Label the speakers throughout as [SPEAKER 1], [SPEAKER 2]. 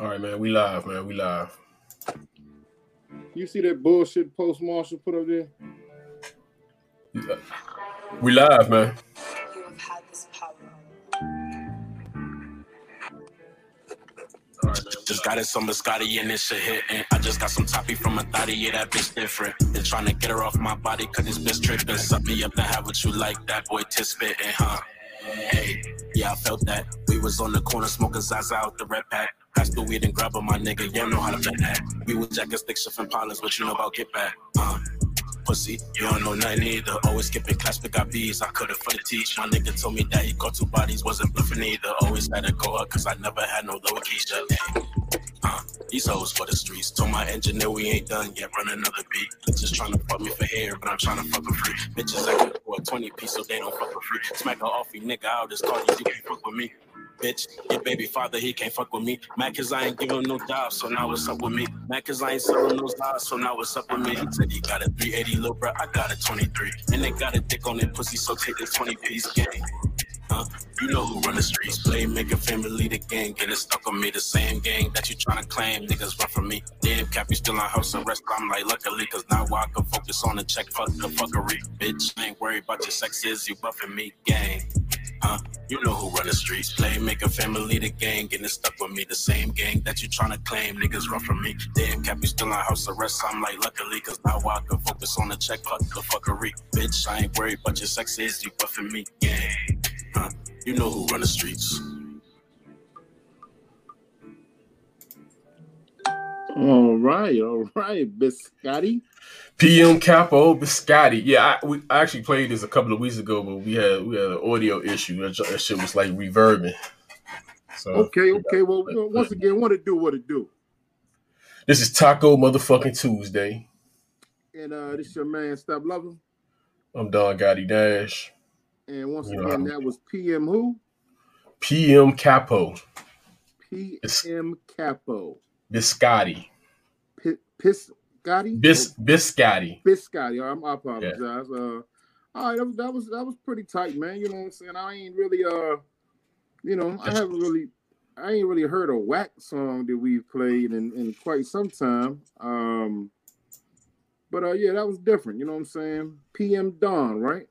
[SPEAKER 1] All right, man. We live, man. We live.
[SPEAKER 2] You see that bullshit post Marshall put up there?
[SPEAKER 1] We live, man.
[SPEAKER 3] You have had this power.
[SPEAKER 4] Just got it some biscotti and this shit hitting. I just got some toppy from a thotty, yeah, that bitch different. Been trying to get her off my body, cause this bitch tripping. Suck me up and have what you like, that boy tis spitting, huh? Hey, yeah, I felt that. We was on the corner smoking Zaza out the red pack. Pass the weed and grab her, my nigga, you don't know how to play that. We was jacking sticks and pilots, but you know about get back, uh. Pussy, you don't know nothing either. Always skipping class, but got B's. I couldn't for the teach. My nigga told me that he caught two bodies, wasn't bluffing either. Always had to go up, cause I never had no lower Keisha. Hey. Uh, these hoes for the streets. Told my engineer we ain't done yet. Run another beat. Bitches trying to fuck me for hair, but I'm trying to fuck for free. Bitches acting for a 20 piece so they don't fuck for free. Smack her off, you nigga out this car, you can't fuck with me. Bitch, your baby father, he can't fuck with me. Mad cause I ain't give him no job, so now what's up with me? Mad cause I ain't selling those lies, so now what's up with me? He said he got a 380 little bro, I got a 23. And they got a dick on their pussy, so take this 20 piece gang. Uh, you know who run the streets, play, make a family the gang, getting stuck on me, the same gang that you tryna claim, niggas run from me. Damn, cap, you still on house arrest, I'm like, luckily, cause now I can focus on the check, fuck the fuckery. Bitch, ain't worried about your sex, is you buffing me, gang. Uh, you know who run the streets, play, make a family the gang, getting stuck with me, the same gang that you tryna claim, niggas run from me. Damn, cap, you still on house arrest, I'm like, luckily, cause now I can focus on the check, fuck the fuckery. Bitch, I ain't worried about your sex, is you buffing me, gang. Uh, you know who run the streets.
[SPEAKER 2] All right, all right, Biscotti.
[SPEAKER 1] PM Capo Biscotti. Yeah, I, we I actually played this a couple of weeks ago, but we had we had an audio issue. That, that shit was like reverbing. So
[SPEAKER 2] Okay, okay. Well, once again, what it do, what it do.
[SPEAKER 1] this is Taco Motherfucking Tuesday.
[SPEAKER 2] And uh this your man, Stop Loving.
[SPEAKER 1] I'm Don Gotti Dash.
[SPEAKER 2] And once
[SPEAKER 1] Yeah.
[SPEAKER 2] again, that was PM who?
[SPEAKER 1] PM Capo
[SPEAKER 2] PM Capo.
[SPEAKER 1] Biscotti.
[SPEAKER 2] P- Piscotti?
[SPEAKER 1] Bis Biscotti.
[SPEAKER 2] Biscotti. I'm, I apologize. Uh, all right, that was, that was that was pretty tight, man. You know what I'm saying? I ain't really uh, you know, I haven't really, I ain't really heard a whack song that we've played in, in quite some time. Um, but uh, yeah, that was different. You know what I'm saying? PM Dawn, right?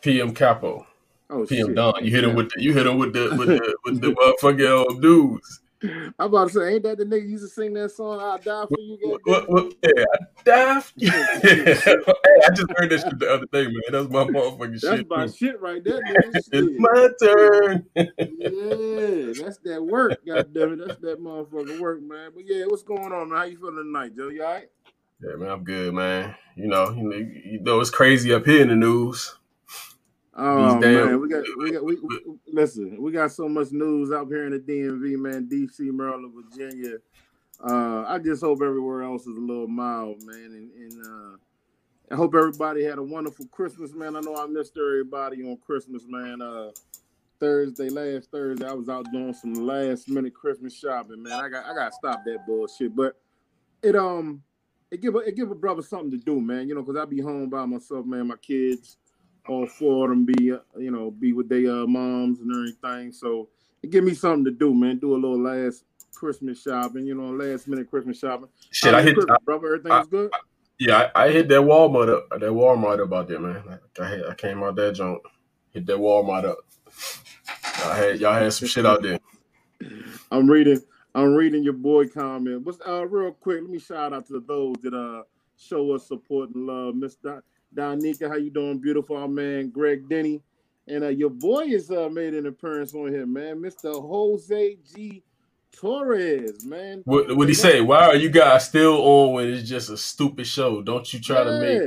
[SPEAKER 1] PM Capo.
[SPEAKER 2] Oh,
[SPEAKER 1] PM
[SPEAKER 2] shit.
[SPEAKER 1] Don. You hit him with the, you hit him with the with the with the motherfucking uh, dudes.
[SPEAKER 2] I'm about to say, ain't that the nigga used to sing that song? I'll die for you.
[SPEAKER 1] What,
[SPEAKER 2] goddamn?
[SPEAKER 1] what, what, yeah, Daft. hey, I just heard that shit the other day, man. That's my motherfucking
[SPEAKER 2] That's
[SPEAKER 1] shit.
[SPEAKER 2] That's my
[SPEAKER 1] too.
[SPEAKER 2] shit right there, nigga.
[SPEAKER 1] It's my turn.
[SPEAKER 2] Yeah, that's that work. God damn it, that's that motherfucking work, man. But yeah, what's going on, man? How you feeling tonight, Joe? You all right?
[SPEAKER 1] Yeah, man, I'm good, man. You know, you know, you know, it's crazy up here in the news.
[SPEAKER 2] Oh man, we got we got we, we listen. We got so much news out here in the DMV, man. DC, Maryland, Virginia. Uh, I just hope everywhere else is a little mild, man. And, and uh, I hope everybody had a wonderful Christmas, man. I know I missed everybody on Christmas, man. Uh, Thursday, last Thursday, I was out doing some last minute Christmas shopping, man. I got I got to stop that bullshit, but it um it give a, it give a brother something to do, man. You know, because I be home by myself, man. My kids all four of them be uh, you know be with their uh, moms and everything. So it give me something to do, man. Do a little last Christmas shopping, you know, last minute Christmas shopping.
[SPEAKER 1] Shit, I hit.
[SPEAKER 2] Christmas,
[SPEAKER 1] I,
[SPEAKER 2] brother. Everything
[SPEAKER 1] I-
[SPEAKER 2] good.
[SPEAKER 1] yeah, I, I hit that Walmart up. That Walmart up out there, man. I, hit, I came out that joint. Hit that Walmart up. Y'all had y'all had some shit out there.
[SPEAKER 2] I'm reading. I'm reading your boy comment. What's uh real quick? Let me shout out to those that uh show us support and love. Miss Don- Donica, how you doing? Beautiful, our man Greg Denny, and uh your boy is uh made an appearance on here, man. Mr. Jose G Torres, man.
[SPEAKER 1] What what he say? Why are you guys still on when it's just a stupid show? Don't you try to make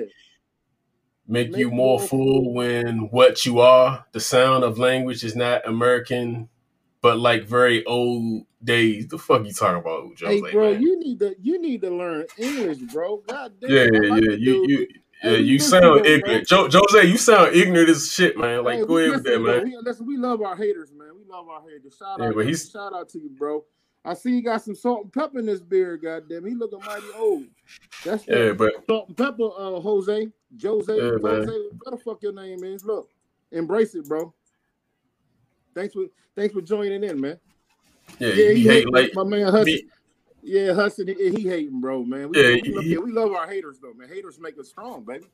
[SPEAKER 1] make
[SPEAKER 2] Make
[SPEAKER 1] you more
[SPEAKER 2] more
[SPEAKER 1] full when what you are. The sound of language is not American, but like very old days. The fuck you talking about, Jose?
[SPEAKER 2] Hey, bro,
[SPEAKER 1] man?
[SPEAKER 2] you need to you need to learn English, bro. God damn.
[SPEAKER 1] yeah, yeah, yeah. You you yeah, you sound ignorant. Jo- Jose, you sound ignorant as shit, man. Like
[SPEAKER 2] Hey,
[SPEAKER 1] go ahead with that, man.
[SPEAKER 2] we, listen, we love our haters, man. We love our haters. Shout
[SPEAKER 1] Yeah,
[SPEAKER 2] out,
[SPEAKER 1] but he's-
[SPEAKER 2] shout out to you, bro. I see you got some salt and pepper in this beard, goddamn. He looking mighty old. That's
[SPEAKER 1] Yeah, but
[SPEAKER 2] salt and pepper, uh, Jose, Jose,
[SPEAKER 1] Yeah, man.
[SPEAKER 2] Jose, what the fuck your name is? Look, embrace it, bro. Thanks for thanks for joining in, man.
[SPEAKER 1] Yeah,
[SPEAKER 2] Yeah,
[SPEAKER 1] he,
[SPEAKER 2] he
[SPEAKER 1] hate like
[SPEAKER 2] my man Hudson. Yeah, Hudson, he, hating, bro, man. We,
[SPEAKER 1] Yeah,
[SPEAKER 2] we, love,
[SPEAKER 1] he-
[SPEAKER 2] we love our haters, though, man. Haters make us strong, baby.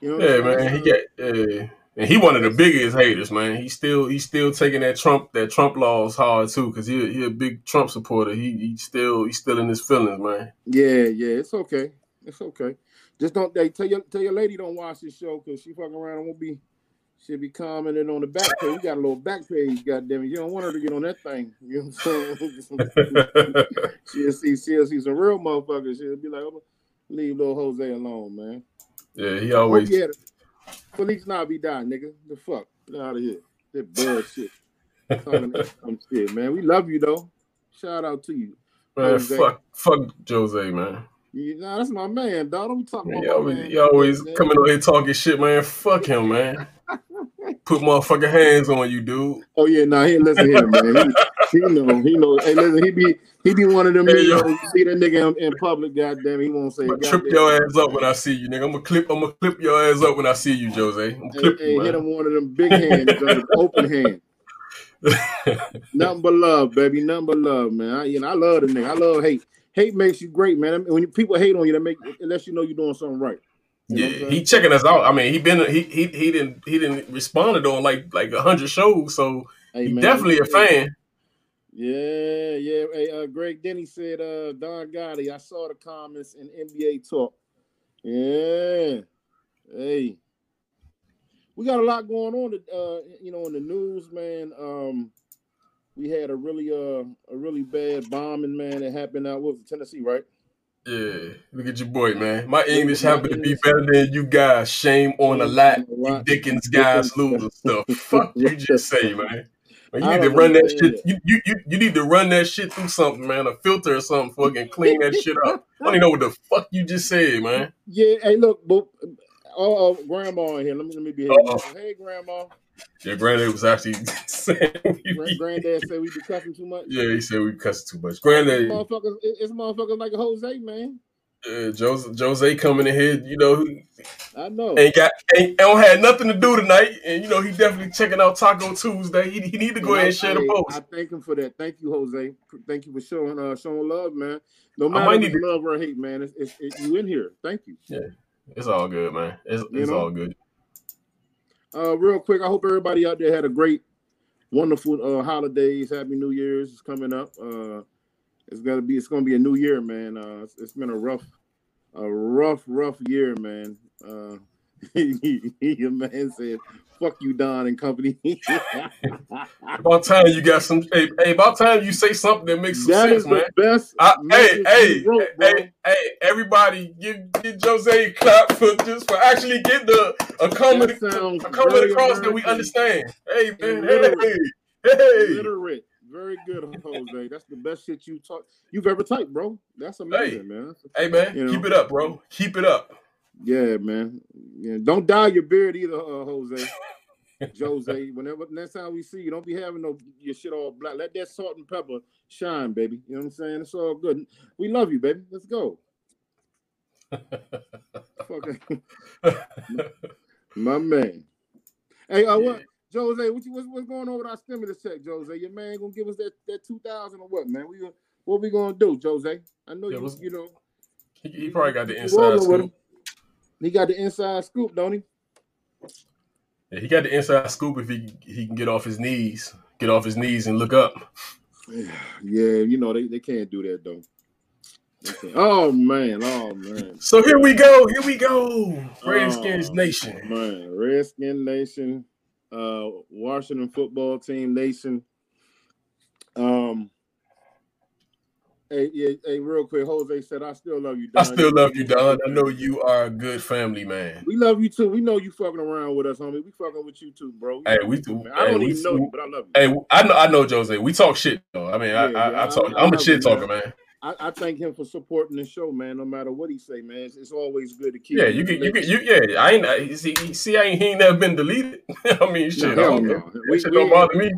[SPEAKER 2] You know
[SPEAKER 1] yeah, man. He got yeah. And he one of the biggest haters, man. He still he's still taking that Trump that Trump laws hard too, because he he a big Trump supporter. He he still he's still in his feelings, man.
[SPEAKER 2] yeah, yeah, it's okay. It's okay. Just don't they tell your tell your lady don't watch this show because she fucking around and won't be she'll be commenting on the back page. We got a little back page, goddamn it. You don't want her to get on that thing. You know what I'm saying? she'll see she'll see some real motherfuckers. She'll be like, oh, leave little Jose alone, man.
[SPEAKER 1] yeah, he always
[SPEAKER 2] you had a Feliz Navidad, nigga. The fuck? Get out of here. That bullshit. Talking some shit, man. We love you though. Shout out to you.
[SPEAKER 1] man.
[SPEAKER 2] Jose.
[SPEAKER 1] Fuck fuck Jose, man.
[SPEAKER 2] You nah, that's my man, dog. Be talking
[SPEAKER 1] Man,
[SPEAKER 2] about
[SPEAKER 1] you always,
[SPEAKER 2] man.
[SPEAKER 1] you always
[SPEAKER 2] man.
[SPEAKER 1] coming on here talking shit, man. Fuck him, man. Put motherfucking hands on you, dude.
[SPEAKER 2] Oh yeah, nah, he listen here, man. He, he know, he know. Hey, listen, he be he be one of them.
[SPEAKER 1] Hey,
[SPEAKER 2] see that nigga in, in public, goddamn, he won't say.
[SPEAKER 1] I'm
[SPEAKER 2] a
[SPEAKER 1] gonna trip your ass up when I see you, nigga. I'm gonna clip. I'm gonna clip your ass up when I see you, Jose. I'm
[SPEAKER 2] Hey,
[SPEAKER 1] clip
[SPEAKER 2] hey,
[SPEAKER 1] you,
[SPEAKER 2] hit him one of them big hands, open hand. Nothing but love, baby. Nothing but love, man. I, you know, I love the nigga. I love hate. Hate makes you great, man. I mean, when you, people hate on you, that make it lets you know you're doing something right. You
[SPEAKER 1] Yeah, he checking us out. I mean, he been he he he didn't he didn't responded on like like a hundred shows, so
[SPEAKER 2] Hey,
[SPEAKER 1] he
[SPEAKER 2] man,
[SPEAKER 1] definitely a fan.
[SPEAKER 2] Yeah, yeah. Hey, uh, Greg Denny said, uh, Don Gotti, I saw the comments in NBA Talk. Yeah. Hey. We got a lot going on, uh, you know, in the news, man. Um, we had a really, uh, a really bad bombing, man, that happened out was Tennessee, right?
[SPEAKER 1] Yeah, look at your boy, man. My English
[SPEAKER 2] my
[SPEAKER 1] happen to be better than you guys. Shame on a lot.
[SPEAKER 2] Shame on a
[SPEAKER 1] You. Dickens guys losing stuff. Fuck you just say, man. Man, you need to run that shit. You, you you you need to run that shit through something, man. A filter or something, fucking clean that shit up. I don't even know what the fuck you just said, man.
[SPEAKER 2] Yeah, hey, look, but, oh, uh, grandma in here. Let me let me be here. Hey, grandma.
[SPEAKER 1] Your granddad was actually saying,
[SPEAKER 2] Grand, granddad said we be cussing too much.
[SPEAKER 1] yeah, he said we cussing too much. Granddad,
[SPEAKER 2] Motherfuckers, it's motherfuckers like a Jose, man.
[SPEAKER 1] uh, Jose, Jose coming in here, you know,
[SPEAKER 2] I know.
[SPEAKER 1] ain't got ain't don't had nothing to do tonight, and you know he definitely checking out Taco Tuesday. He, he need to go
[SPEAKER 2] And
[SPEAKER 1] ahead
[SPEAKER 2] I-
[SPEAKER 1] and share the post.
[SPEAKER 2] I thank him for that. Thank you, Jose. Thank you for showing uh showing love, man. No matter if
[SPEAKER 1] need
[SPEAKER 2] it's love or hate, man. It's, it's, it's you in here. Thank you.
[SPEAKER 1] Yeah, it's all good, man. It's, it's all good.
[SPEAKER 2] Uh, real quick, I hope everybody out there had a great, wonderful uh holidays. Happy New Year's is coming up. Uh, it's gonna be it's gonna be a new year, man. Uh, it's, it's been a rough, a rough, rough year, man. Uh, your man said, "Fuck you, Don and company."
[SPEAKER 1] About time you got some. Hey, hey, about time you say something that makes some
[SPEAKER 2] That
[SPEAKER 1] sense, man.
[SPEAKER 2] the best.
[SPEAKER 1] I, hey, hey,
[SPEAKER 2] wrote,
[SPEAKER 1] hey, hey, everybody, give, give Jose a clap for just for actually getting the a
[SPEAKER 2] sounds
[SPEAKER 1] a
[SPEAKER 2] very
[SPEAKER 1] across that we understand. Hey, man, hey, hey,
[SPEAKER 2] Literate. Very good, Jose. That's the best shit you talk you've ever typed, bro. That's amazing, man.
[SPEAKER 1] Hey, man,
[SPEAKER 2] You know.
[SPEAKER 1] keep it up, bro. Keep it up.
[SPEAKER 2] Yeah, man. Yeah, don't dye your beard either, uh, Jose. Jose. Whenever next time we see you, don't be having no your shit all black. Let that salt and pepper shine, baby. You know what I'm saying? It's all good. We love you, baby. Let's go. My man. Hey, uh, what, Jose? What you, what's, what's going on with our stimulus check, Jose? Your man gonna give us that, that two thousand or what, man? We what we gonna do, Jose? I know
[SPEAKER 1] Yeah,
[SPEAKER 2] you. You know,
[SPEAKER 1] He, he probably got the inside scoop.
[SPEAKER 2] He got the inside scoop, don't he?
[SPEAKER 1] Yeah, he got the inside scoop if he he can get off his knees, get off his knees and look up.
[SPEAKER 2] Yeah, you know they, they can't do that though. Oh man, oh man,
[SPEAKER 1] So here we go. Here we go. Redskins
[SPEAKER 2] Oh,
[SPEAKER 1] Nation.
[SPEAKER 2] man, Redskin Nation, uh, Washington Football Team Nation. Um, hey, yeah, hey, real quick, Jose said, "I still love you, Don.
[SPEAKER 1] I still love you, Don. I know you are a good family man.
[SPEAKER 2] We love you too. We know you fucking around with us, homie. We fucking with you too, bro.
[SPEAKER 1] Hey, we do.
[SPEAKER 2] Man, I don't
[SPEAKER 1] hey, we-
[SPEAKER 2] even know you, but I love you.
[SPEAKER 1] Hey, I know, I know, Jose. We talk shit though. I mean, I,
[SPEAKER 2] Yeah,
[SPEAKER 1] I,
[SPEAKER 2] yeah,
[SPEAKER 1] I talk.
[SPEAKER 2] I- I
[SPEAKER 1] I'm a shit talker, man.
[SPEAKER 2] I, I thank him for supporting the show, man. No matter what he say, man, it's, it's always good to keep.
[SPEAKER 1] Yeah, you can, you can, you yeah. I ain't. I, see, see, I ain't. He ain't never been deleted. I mean, shit. I don't
[SPEAKER 2] no. We-
[SPEAKER 1] shit
[SPEAKER 2] we-
[SPEAKER 1] don't bother me.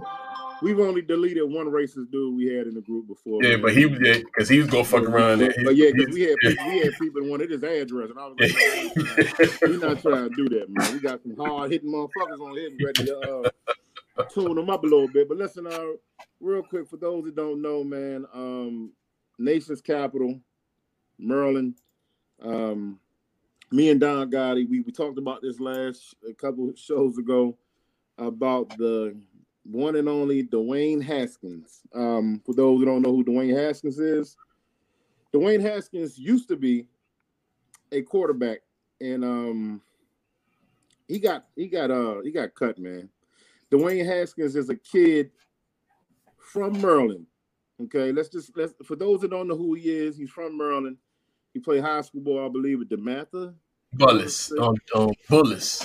[SPEAKER 2] We've only deleted one racist dude we had in the group before.
[SPEAKER 1] Yeah,
[SPEAKER 2] man.
[SPEAKER 1] but he, yeah, because he was gonna fuck around.
[SPEAKER 2] But, but yeah, because we had people, we had people wanted his address, and I was like, "We're not trying to do that, man. We got some hard hitting motherfuckers on here ready to uh, tune them up a little bit. But listen, uh, real quick for those that don't know, man, um, nation's capital, Maryland. Um, me and Don Gotti, we, we talked about this last a couple shows ago about the one and only Dwayne Haskins. Um, for those who don't know who Dwayne Haskins is, Dwayne Haskins used to be a quarterback, and um, he got he got uh he got cut, man. Dwayne Haskins is a kid from Maryland. Okay, let's just let's for those that don't know who he is, he's from Maryland. He played high school ball, I believe, at DeMatha.
[SPEAKER 1] Bullis. Um, um, Bullis.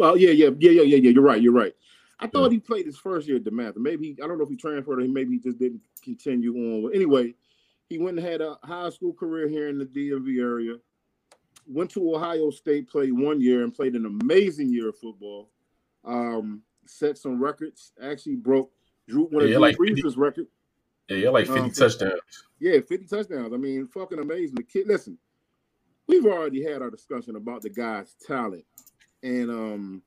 [SPEAKER 2] Oh yeah, yeah, yeah, yeah, yeah, yeah. You're right. You're right. I thought yeah. he played his first year at DeMatha. Maybe I don't know if he transferred or maybe he just didn't continue on. But anyway, he went and had a high school career here in the DMV area. Went to Ohio State, played one year, and played an amazing year of football. Um, set some records. Actually broke Drew one yeah, of Drew like Brees' record.
[SPEAKER 1] Yeah, you're like 50 um, touchdowns.
[SPEAKER 2] Yeah, 50 touchdowns. I mean, fucking amazing. The kid, listen, we've already had our discussion about the guy's talent. And um,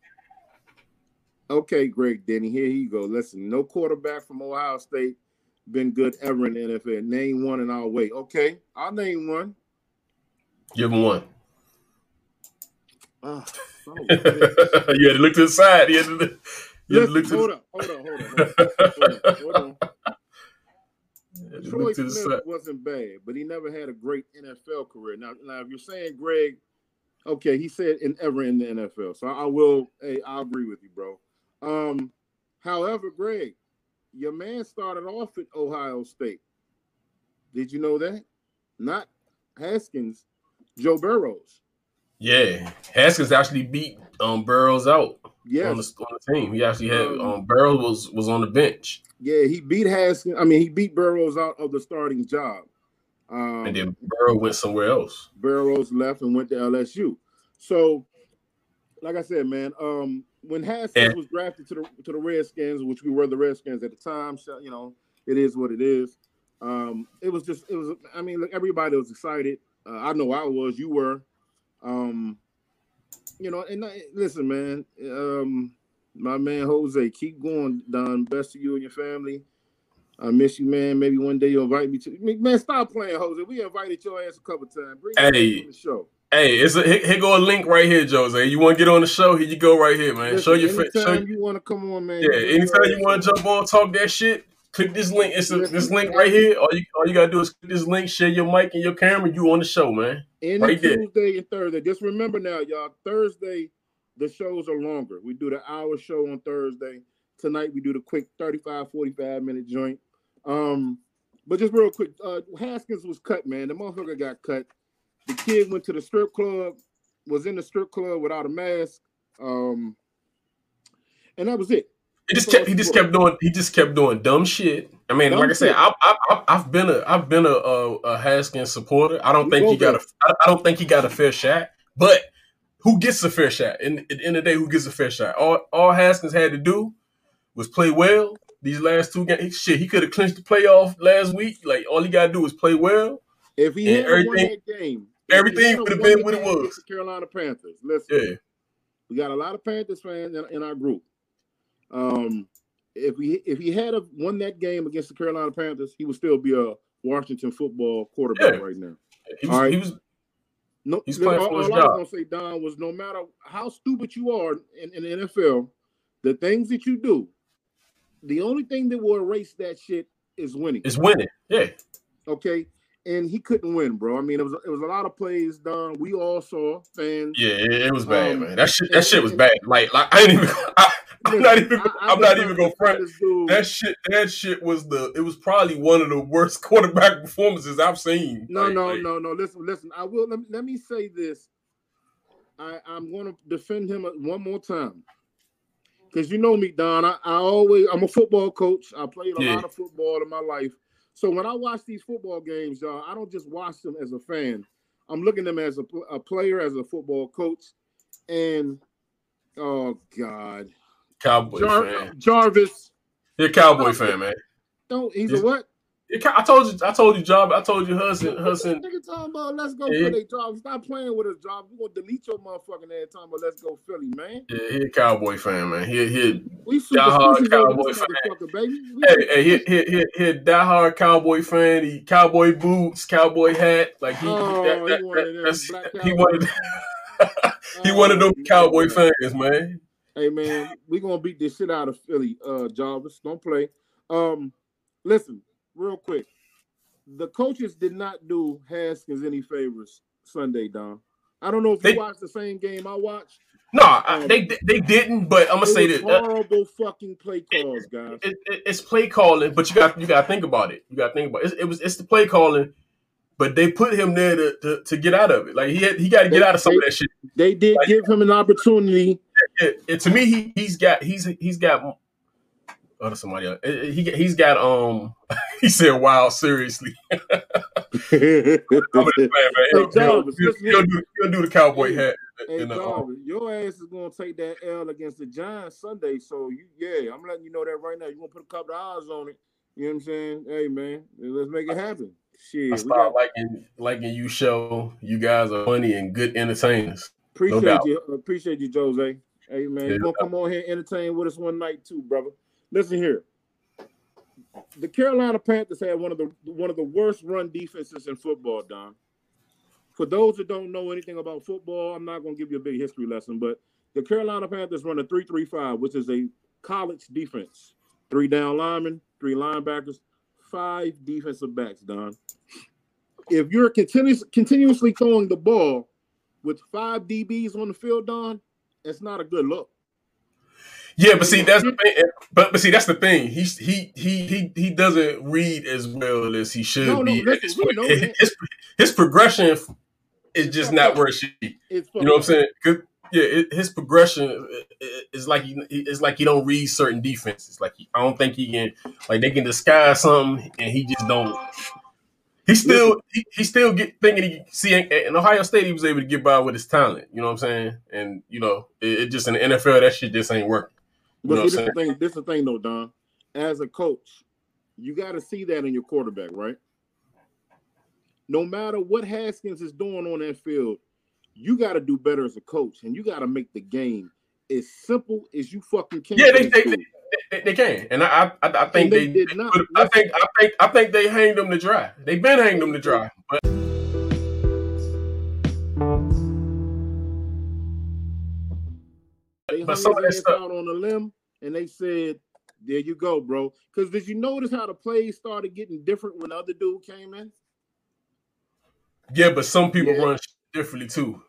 [SPEAKER 2] okay, Greg Denny, here you go. Listen, no quarterback from Ohio State been good ever in the NFL. Name one and I'll wait. Okay, I'll name one.
[SPEAKER 1] Give him one. Oh, oh you had to look to the side. You had to, you
[SPEAKER 2] had to look to hold, the... up, hold on, hold on, hold on, hold on. Hold on. Troy Smith wasn't bad, but he never had a great NFL career. Now, now if you're saying Greg, okay, he said in ever in the NFL, so I will. Hey, I agree with you, bro. Um, however, Greg, your man started off at Ohio State. Did you know that? Not Haskins, Joe Burrows.
[SPEAKER 1] Yeah, Haskins actually beat um Burrows out. Yeah, on the, on the team. He actually had um, um Burrows was was on the bench.
[SPEAKER 2] Yeah, he beat Haskins. I mean, he beat Burrows out of the starting job.
[SPEAKER 1] Um, and then Burrow went somewhere else.
[SPEAKER 2] Burrows left and went to LSU. So, like I said, man, um, when Haskins was drafted to the to the Redskins, which we were the Redskins at the time, so, you know, it is what it is. Um, it was just, it was. I mean, look, everybody was excited. Uh, I know I was. You were. Um, you know, and I, listen, man. Um, my man Jose, keep going, Don. Best to you and your family. I miss you, man. Maybe one day you'll invite me to. Man, stop playing, Jose. We invited your ass a couple times. Bring
[SPEAKER 1] hey, on the show. Hey, it's a here, go a link right here, Jose. You want to get on the show? Here you go, right here, man. Listen, show your
[SPEAKER 2] face.
[SPEAKER 1] Show
[SPEAKER 2] you want to come on, man.
[SPEAKER 1] Yeah, anytime you want to jump on, talk that shit. Click this link. It's a, this link right here. All you all you gotta do is click this link, share your mic and your camera. You on the show, man.
[SPEAKER 2] Any right Tuesday there. and Thursday. Just remember now, y'all. Thursday the shows are longer. We do the hour show on Thursday. Tonight we do the quick 35, 45 minute joint. Um, but just real quick, uh, Haskins was cut, man. The motherfucker got cut. The kid went to the strip club, was in the strip club without a mask. Um, and that was it.
[SPEAKER 1] He just kept. He just kept doing. He just kept doing dumb shit. I mean, dumb like I said, I, I, I've been a, I've been a, a, a Haskins supporter. I don't you think he got a. I don't think he got a fair shot. But who gets a fair shot? In, at the end of the day, who gets a fair shot? All, all Haskins had to do was play well. These last two games, shit, he could have clinched the playoff last week. Like all he got to do is play well.
[SPEAKER 2] If he had won that game,
[SPEAKER 1] everything would have been what it was.
[SPEAKER 2] Carolina Panthers. Listen, yeah, we got a lot of Panthers fans in, in our group. Um, if we if he had won that game against the Carolina Panthers, he would still be a Washington football quarterback yeah. right now.
[SPEAKER 1] He was, all right, he was
[SPEAKER 2] no, he's all, all. I was gonna say, Don, was no matter how stupid you are in, in the NFL, the things that you do, the only thing that will erase that shit is winning.
[SPEAKER 1] Is winning, yeah.
[SPEAKER 2] Okay, and he couldn't win, bro. I mean, it was it was a lot of plays done. We all saw fans.
[SPEAKER 1] Yeah, it was bad, um, man. That shit, that and, shit was bad. Like, like I didn't even. I, I'm not even. I, am not even gonna front. That shit. That shit was the. It was probably one of the worst quarterback performances I've seen.
[SPEAKER 2] No, like, no, like, no, no. Listen, listen. I will. Let, let me say this. I I'm going to defend him one more time. Because you know me, Don. I, I always. I'm a football coach. I played a yeah. lot of football in my life. So when I watch these football games, y'all, I don't just watch them as a fan. I'm looking at them as a, a player, as a football coach, and oh God,
[SPEAKER 1] Cowboy Jar- fan.
[SPEAKER 2] Jarvis.
[SPEAKER 1] You're a Cowboy fan, man.
[SPEAKER 2] Don't he's, he's, a what?
[SPEAKER 1] I told you, I told you, job. I told you, Hudson, Hudson.
[SPEAKER 2] Nigga talking about let's go yeah. Philly, job. Stop playing with us, job. We gonna delete your motherfucking ass. Talking about let's go Philly, man.
[SPEAKER 1] Yeah, he a Cowboy fan, man. He he we diehard Cowboy fan. Baby. hey, hey, he he he, he diehard Cowboy fan. He cowboy boots, cowboy hat. Like he, oh, that, that, he wanted that, he wanted. he one of them oh, Cowboy fans, man.
[SPEAKER 2] Hey man, we gonna beat this shit out of Philly, uh, Jarvis. Don't play. Um, listen, real quick. The coaches did not do Haskins any favors Sunday, Don. I don't know if they, you watched the same game I watched.
[SPEAKER 1] No, um, they they didn't. But I'm gonna say that
[SPEAKER 2] uh, horrible uh, fucking play calls, guys.
[SPEAKER 1] It, it, it's play calling, but you got you got to think about it. You got to think about it. It, it was it's the play calling but they put him there to, to, to get out of it. Like he had, he got to get out of some
[SPEAKER 2] they,
[SPEAKER 1] of that shit.
[SPEAKER 2] They did like, give him an opportunity.
[SPEAKER 1] It, it, to me, he he's got he's he's got. Oh, somebody else. He he's got um. He said, "Wow, seriously." I'm just man. He'll, he'll, he'll, he'll, do, the cowboy hat.
[SPEAKER 2] Hey, in the, um, your ass is gonna take that L against the Giants Sunday. So you, yeah, I'm letting you know that right now. You're gonna put a couple of eyes on it. You know what I'm saying? Hey, man, let's make it happen. Shit,
[SPEAKER 1] I start got... liking liking you show. You guys are funny and good entertainers.
[SPEAKER 2] Appreciate no you, appreciate you, Jose. Hey man, yeah, you gonna come on here and entertain with us one night too, brother. Listen here. The Carolina Panthers had one of the one of the worst run defenses in football, Don. For those that don't know anything about football, I'm not gonna give you a big history lesson, but the Carolina Panthers run a 3-3-5, which is a college defense. Three down linemen, three linebackers, five defensive backs, Don. If you're continuous, continuously throwing the ball with five DBs on the field, Don, it's not a good look.
[SPEAKER 1] Yeah, but see that's the thing. But but see that's the thing. He's he he he he doesn't read as well as he should no, no, be. Listen, his, his, his, progression is just not where be. You know what I'm saying? yeah, it, his progression is like he it's like he don't read certain defenses. Like he, I don't think he can like they can disguise something and he just don't. He still he, he still get thinking he see in Ohio State he was able to get by with his talent. You know what I'm saying? And you know it, it just in the NFL that shit just ain't working.
[SPEAKER 2] You but see, this the thing. This the thing though, Don. As a coach, you got to see that in your quarterback, right? No matter what Haskins is doing on that field, you got to do better as a coach, and you got to make the game as simple as you fucking can.
[SPEAKER 1] Yeah, they they, they, they, can, and I I, I think they, they, did not. I think I think I think they hanged them to dry. They've been hanging them to dry, but.
[SPEAKER 2] They but some of that stuff out on a limb, and they said, "There you go, bro." Because did you notice how the plays started getting different when the other dude came in?
[SPEAKER 1] Yeah, but some people yeah. run differently too.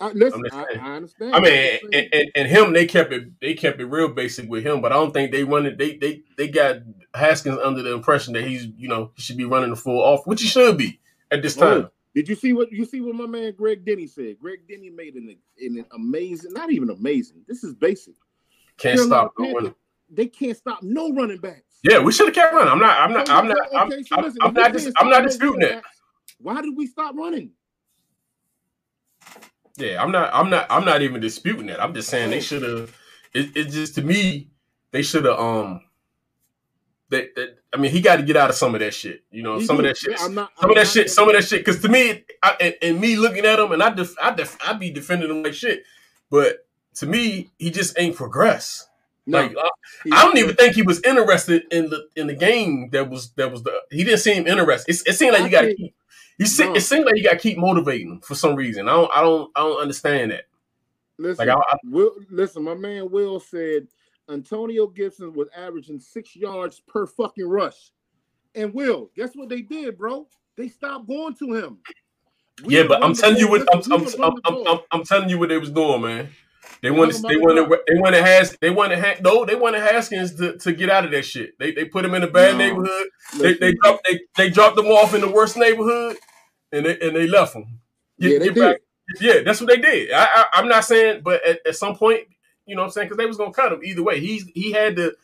[SPEAKER 2] I, listen, I, I, understand.
[SPEAKER 1] I mean, and, and, and, him, they kept it, they kept it real basic with him, but I don't think they wanted, they, they, they got Haskins under the impression that he's, you know, he should be running the full off, which he should be at this oh, time. Oh,
[SPEAKER 2] did you see what you see what my man Greg Denny said? Greg Denny made an, an amazing, not even amazing. This is basic.
[SPEAKER 1] Can't Carolina stop Panther,
[SPEAKER 2] They can't stop no running backs.
[SPEAKER 1] Yeah, we should have kept running. I'm not. I'm not. I'm not. I'm, okay, so listen, I'm, I'm not. I'm not disputing that.
[SPEAKER 2] Why did we stop running?
[SPEAKER 1] Yeah, I'm not. I'm not. I'm not even disputing that. I'm just saying they should have. It, it just to me, they should have. Um, that, that I mean, he got to get out of some of that shit. You know, he some did. of that shit. Yeah, not, some I'm of that shit. Some of that shit. Because to me, I, and, and, me looking at him, and I, def, I, def, I be defending him like shit. But to me, he just ain't progressed. No, like I, I, don't even think he was interested in the in the game. That was that was the. He didn't seem interested. It, it seemed like you got to keep you see, no. it seems like you got to keep motivating them for some reason. I don't, I don't, I don't understand that.
[SPEAKER 2] Listen, like I, I, Will, listen, my man Will said Antonio Gibson was averaging six yards per fucking rush, and Will, guess what they did, bro? They stopped going to him.
[SPEAKER 1] We yeah, but I'm telling you what I'm, I'm, I'm, I'm, I'm telling you what they was doing, man. They wanted, they wanted, they wanted Haskins. They want wanted, no, they want wanted Haskins to, to get out of that shit. They, they put him in a bad no. neighborhood. They, they dropped, they, they dropped them off in the worst neighborhood, and they, and they left him.
[SPEAKER 2] Get, yeah, they did. Back.
[SPEAKER 1] Yeah, that's what they did. I, I, am not saying, but at, at some point, you know what I'm saying, because they was gonna cut him either way. He's he had to.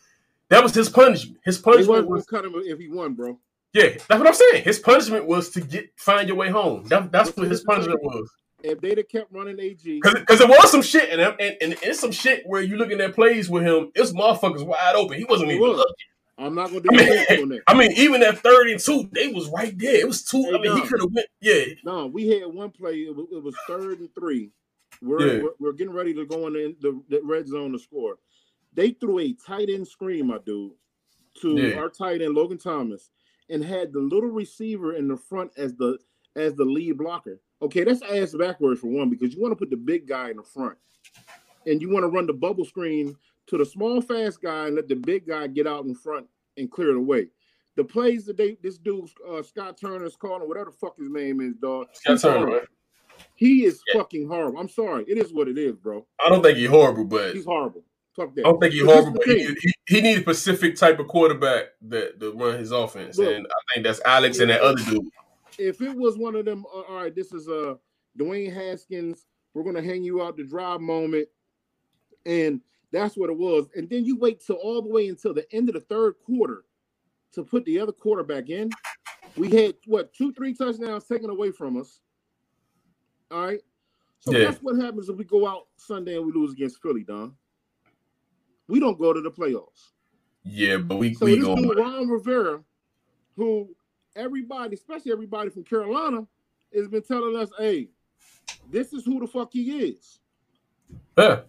[SPEAKER 1] That was his punishment. His punishment was
[SPEAKER 2] cut him if he won, bro.
[SPEAKER 1] Yeah, that's what I'm saying. His punishment was to get find your way home. That, that's what his punishment was
[SPEAKER 2] if they'd have kept running AG,
[SPEAKER 1] because it was some shit, and, and and it's some shit where you looking at plays with him, it's motherfuckers wide open. He wasn't even looking.
[SPEAKER 2] I'm not gonna do I
[SPEAKER 1] mean, I mean, even at third and two, they was right there. It was two. Hey, I mean, no. he could have went. Yeah.
[SPEAKER 2] No, we had one play. It was, it was third and three. We're, yeah. we're, we're getting ready to go in the, the red zone to score. They threw a tight end screen, my dude, to yeah. our tight end Logan Thomas, and had the little receiver in the front as the as the lead blocker. Okay, that's ass backwards for one because you want to put the big guy in the front, and you want to run the bubble screen to the small fast guy and let the big guy get out in front and clear the way. The plays that they this dude uh, Scott is calling, whatever the fuck his name is, dog. Scott Turner, He is yeah. fucking horrible. I'm sorry. It is what it is, bro.
[SPEAKER 1] I don't think he's horrible, but
[SPEAKER 2] he's horrible. Fuck that.
[SPEAKER 1] I don't think he's horrible, but he, he, he need a specific type of quarterback that to run his offense, Look, and I think that's Alex and that other dude.
[SPEAKER 2] If it was one of them, uh, all right, this is a uh, Dwayne Haskins. We're gonna hang you out to drive moment, and that's what it was. And then you wait till all the way until the end of the third quarter to put the other quarterback in. We had what two, three touchdowns taken away from us. All right. So yeah. that's what happens if we go out Sunday and we lose against Philly, Don. We don't go to the playoffs.
[SPEAKER 1] Yeah, but we so we this
[SPEAKER 2] dude, Ron Rivera, who everybody, especially everybody from Carolina, has been telling us, hey, this is who the fuck he is.
[SPEAKER 1] Yeah.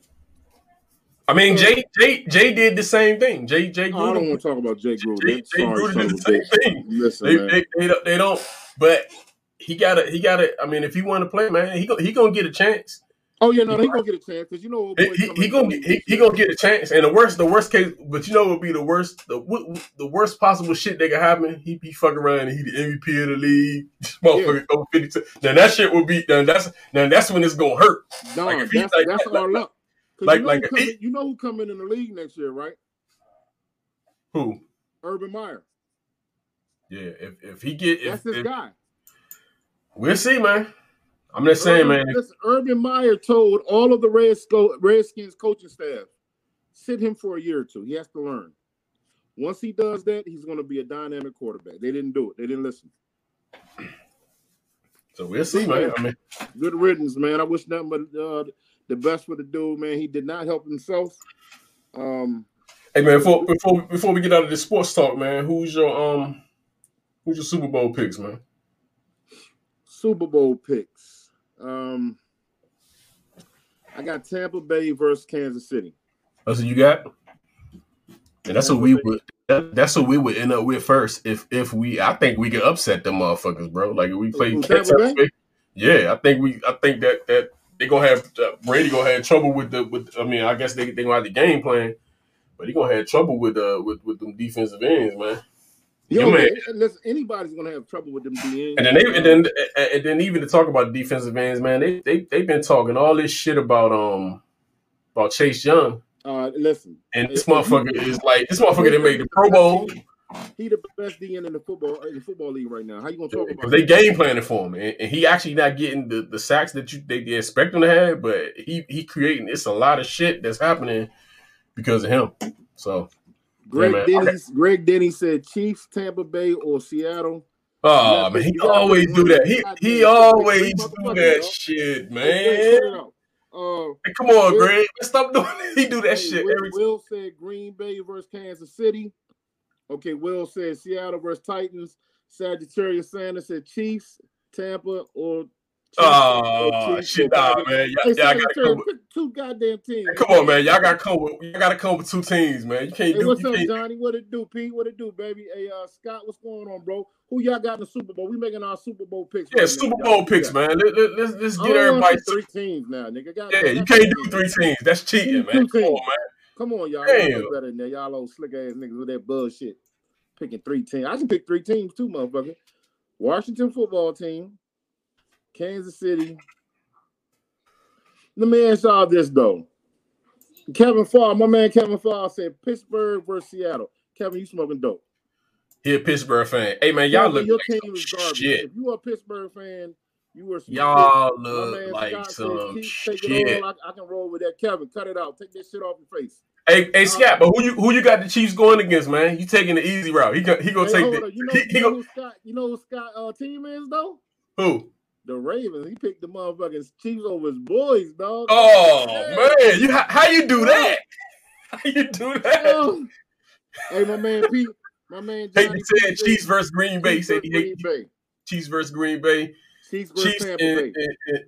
[SPEAKER 1] I mean, Jay, Jay, Jay did the same thing. Jay, Jay.
[SPEAKER 2] Oh, Gruden, I don't want to talk about Jay Gruden. Jay, Jay Gruden
[SPEAKER 1] did the same thing. Listen, they, they, they, they, don't. But he got to. He got to. I mean, if he want to play, man, he go, he gonna get a chance.
[SPEAKER 2] Oh yeah, no, he, gonna get a chance because you know
[SPEAKER 1] he, he, he gonna get, he, he gonna get a chance. And the worst, the worst case, but you know, would be the worst, the the worst possible shit that could happen. He be fucking around and he the MVP of the league, motherfucker yeah. fifty two. Then that shit would be. Then that's then that's when it's gonna hurt.
[SPEAKER 2] No, like that's, like, that's like, our luck. Like, you know like coming, you know who coming in the league next year, right?
[SPEAKER 1] Who?
[SPEAKER 2] Urban Meyer.
[SPEAKER 1] Yeah, if if he get
[SPEAKER 2] if, that's this
[SPEAKER 1] if,
[SPEAKER 2] guy.
[SPEAKER 1] We'll see, man. I'm just saying,
[SPEAKER 2] Urban,
[SPEAKER 1] man.
[SPEAKER 2] Listen, Urban Meyer told all of the Redskins coaching staff, sit him for a year or two. He has to learn. Once he does that, he's going to be a dynamic quarterback. They didn't do it. They didn't listen.
[SPEAKER 1] So we'll see, man. I mean,
[SPEAKER 2] good riddance, man. I wish nothing but uh, the best for the dude, man. He did not help himself. Um,
[SPEAKER 1] hey man, before before before we get out of this sports talk, man, who's your um who's your Super Bowl picks, man?
[SPEAKER 2] Super Bowl picks. Um I got Tampa Bay versus Kansas City.
[SPEAKER 1] That's what you got? And that's what we would that, that's what we would end up with first if if we I think we could upset them motherfuckers, bro. Like if we play Tampa Bay. Yeah, I think we I think that that they gonna have uh, Brady gonna have trouble with the with. I mean, I guess they they gonna have the game plan, but he gonna have trouble with uh with with them defensive ends, man.
[SPEAKER 2] Yo, man, listen, anybody's gonna have trouble with them DNs.
[SPEAKER 1] And then they, and then and then even to talk about defensive ends, man, they they they've been talking all this shit about um about Chase Young.
[SPEAKER 2] Uh, listen,
[SPEAKER 1] and this motherfucker is like this motherfucker that made the Pro Bowl.
[SPEAKER 2] He the best DN in the football in the football league right now. How you gonna talk about?
[SPEAKER 1] They game planning for him, and, and, he actually not getting the, the sacks that you they, they expect him to have, but he he creating it's a lot of shit that's happening because of him. So,
[SPEAKER 2] Greg yeah, Denny, Greg Denny said Chiefs, Tampa Bay, or Seattle.
[SPEAKER 1] Oh man, he always do that. He he always do that shit, man. Uh, hey, come on, Will, Greg. Stop doing. That. He do that hey, shit.
[SPEAKER 2] Will, Will said Green Bay versus Kansas City. Okay, Will said Seattle versus Titans. Sagittarius Sanders said Chiefs, Tampa, or
[SPEAKER 1] Oh shit, nah, man. Y'all, y'all gotta come
[SPEAKER 2] with two goddamn teams.
[SPEAKER 1] Come on, man. Y'all gotta come with y'all gotta come with two teams, man. You can't
[SPEAKER 2] hey,
[SPEAKER 1] do.
[SPEAKER 2] What's up,
[SPEAKER 1] can't...
[SPEAKER 2] Johnny? What it do, Pete? What it do, baby? Hey, uh, Scott, what's going on, bro? Who y'all got in the Super Bowl? We making our Super Bowl picks.
[SPEAKER 1] Yeah, right Super now, Bowl picks, man. Let, let, let's let's get everybody
[SPEAKER 2] three teams now, nigga.
[SPEAKER 1] Got, yeah, you can't do three teams. That's cheating, man. Come on, man.
[SPEAKER 2] Come on, y'all. Damn. Y'all better than that. Y'all old slick ass niggas with that bullshit picking three teams. I can pick three teams too, motherfucker. Washington football team, Kansas City. Let me ask y'all this though. Kevin Farr, my man Kevin Farr said Pittsburgh versus Seattle. Kevin, you smoking dope.
[SPEAKER 1] He a Pittsburgh fan. Hey man, y'all look
[SPEAKER 2] your
[SPEAKER 1] like
[SPEAKER 2] team is garbage. Shit. If you are a Pittsburgh fan, you were
[SPEAKER 1] y'all look like Scott some shit.
[SPEAKER 2] I, I, can roll with that. Kevin, cut it out. Take that shit off your face.
[SPEAKER 1] Hey, hey, Scott, but who you who you got the Chiefs going against, man? You taking the easy route. He go, he gonna hey, take the.
[SPEAKER 2] You know, he, you, know who Scott, you know who Scott uh, team is though?
[SPEAKER 1] Who?
[SPEAKER 2] The Ravens. He picked the motherfucking Chiefs over his boys, dog.
[SPEAKER 1] Oh man, you how, how you do that? How you do that?
[SPEAKER 2] hey, my man Pete. My man
[SPEAKER 1] Johnny said Chiefs versus Green Bay. He said he hate Bay. Chiefs versus Green Bay. Chiefs, Chiefs in, in,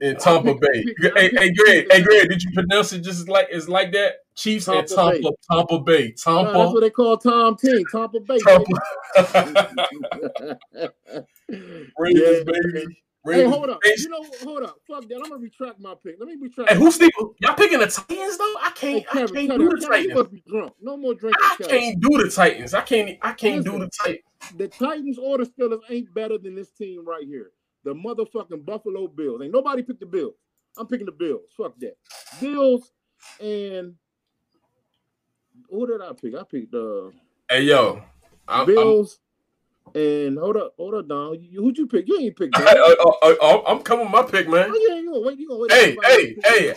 [SPEAKER 1] in, Tampa Bay. hey, hey, Greg, hey, Greg, did you pronounce it just like it's like that? Chiefs Tampa and Tampa, Bay. Tampa Bay. Tampa.
[SPEAKER 2] No, that's what they call Tom Team, Tampa Bay. Tampa. Raiders, yeah. baby. Hey, hold up. You know, hold up. Fuck that. I'm gonna retract my pick. Let me retract.
[SPEAKER 1] Hey, who's Steve? Y'all picking the Titans though? I can't. Hey, Kevin, I can't do the Titans. You must be drunk. No more drinking. I Kevin. can't do the Titans. I can't. I can't Listen, do the Titans.
[SPEAKER 2] The Titans or the Steelers ain't better than this team right here. The motherfucking Buffalo Bills. Ain't nobody picked the Bills. I'm picking the Bills. Fuck that. Bills and who did I pick? I picked the. Uh,
[SPEAKER 1] hey yo,
[SPEAKER 2] I'm, Bills. And hold up, hold up, Don. You, who'd you pick? You ain't picked.
[SPEAKER 1] I, am coming with my pick, man. Oh, yeah, you gonna wait? You gonna wait? Hey, hey, hey,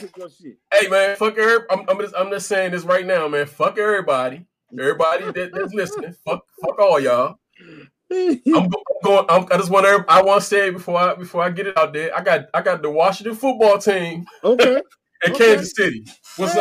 [SPEAKER 1] hey, man. Fuck everybody. I'm, I'm, just, I'm just saying this right now, man. Fuck everybody. Everybody that, that's listening. Fuck, fuck all y'all. I'm going. I'm, i just want to. I want to say before I before I get it out there. I got I got the Washington football team.
[SPEAKER 2] Okay.
[SPEAKER 1] in okay. Kansas City. What's hey.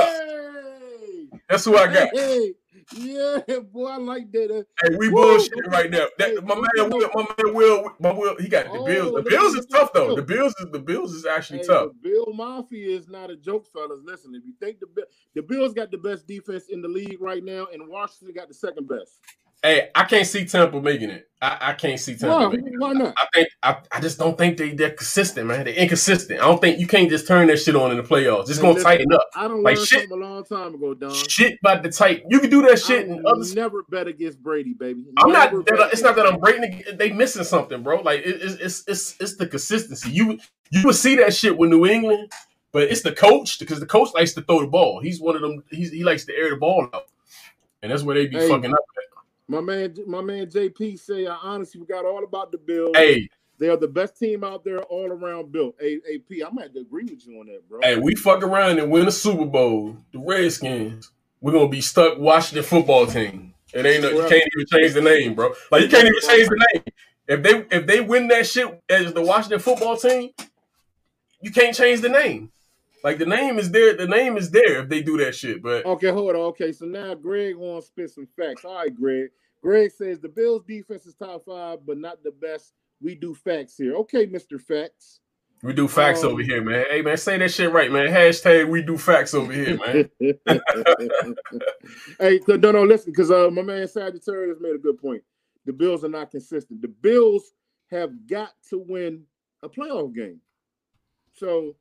[SPEAKER 1] up? That's who I got.
[SPEAKER 2] Hey. Yeah, boy, I like that.
[SPEAKER 1] Uh, hey, we bullshit right now. That, my man Will, my man Will, my Will, he got the oh, Bills. The Bills is tough though. The Bills is the Bills is actually hey, tough.
[SPEAKER 2] Bill Mafia is not a joke, fellas. Listen, if you think the the Bills got the best defense in the league right now, and Washington got the second best.
[SPEAKER 1] Hey, I can't see Tampa making it. I, I can't see Tampa
[SPEAKER 2] why,
[SPEAKER 1] making
[SPEAKER 2] it. Why not?
[SPEAKER 1] I think I, I just don't think they they're consistent, man. They're inconsistent. I don't think you can't just turn that shit on in the playoffs. It's gonna tighten up.
[SPEAKER 2] I don't like shit a long time ago, Don.
[SPEAKER 1] Shit about the tight. You can do that shit.
[SPEAKER 2] I other... never bet against Brady, baby.
[SPEAKER 1] I'm never not. That, it's not that I'm breaking. They missing something, bro. Like it, it's it's it's it's the consistency. You you would see that shit with New England, but it's the coach because the coach likes to throw the ball. He's one of them. He's, he likes to air the ball out, and that's where they be hey, fucking up. At.
[SPEAKER 2] My man, my man JP say, I honestly forgot all about the Bills.
[SPEAKER 1] Hey,
[SPEAKER 2] they are the best team out there, all around built. Hey, hey, P, I might agree with you on that, bro.
[SPEAKER 1] Hey, we fuck around and win the Super Bowl, the Redskins. We're gonna be stuck watching the football team. It ain't no, you can't even change the name, bro. Like you can't even change the name. If they if they win that shit as the Washington football team, you can't change the name. Like the name is there. The name is there if they do that shit. But
[SPEAKER 2] okay, hold on. Okay, so now Greg wants to spit some facts. All right, Greg. Greg says the Bills defense is top five, but not the best. We do facts here. Okay, Mr. Facts.
[SPEAKER 1] We do facts um, over here, man. Hey, man, say that shit right, man. Hashtag we do facts over here, man.
[SPEAKER 2] hey, no, no, listen, because uh, my man Sagittarius made a good point. The Bills are not consistent. The Bills have got to win a playoff game. So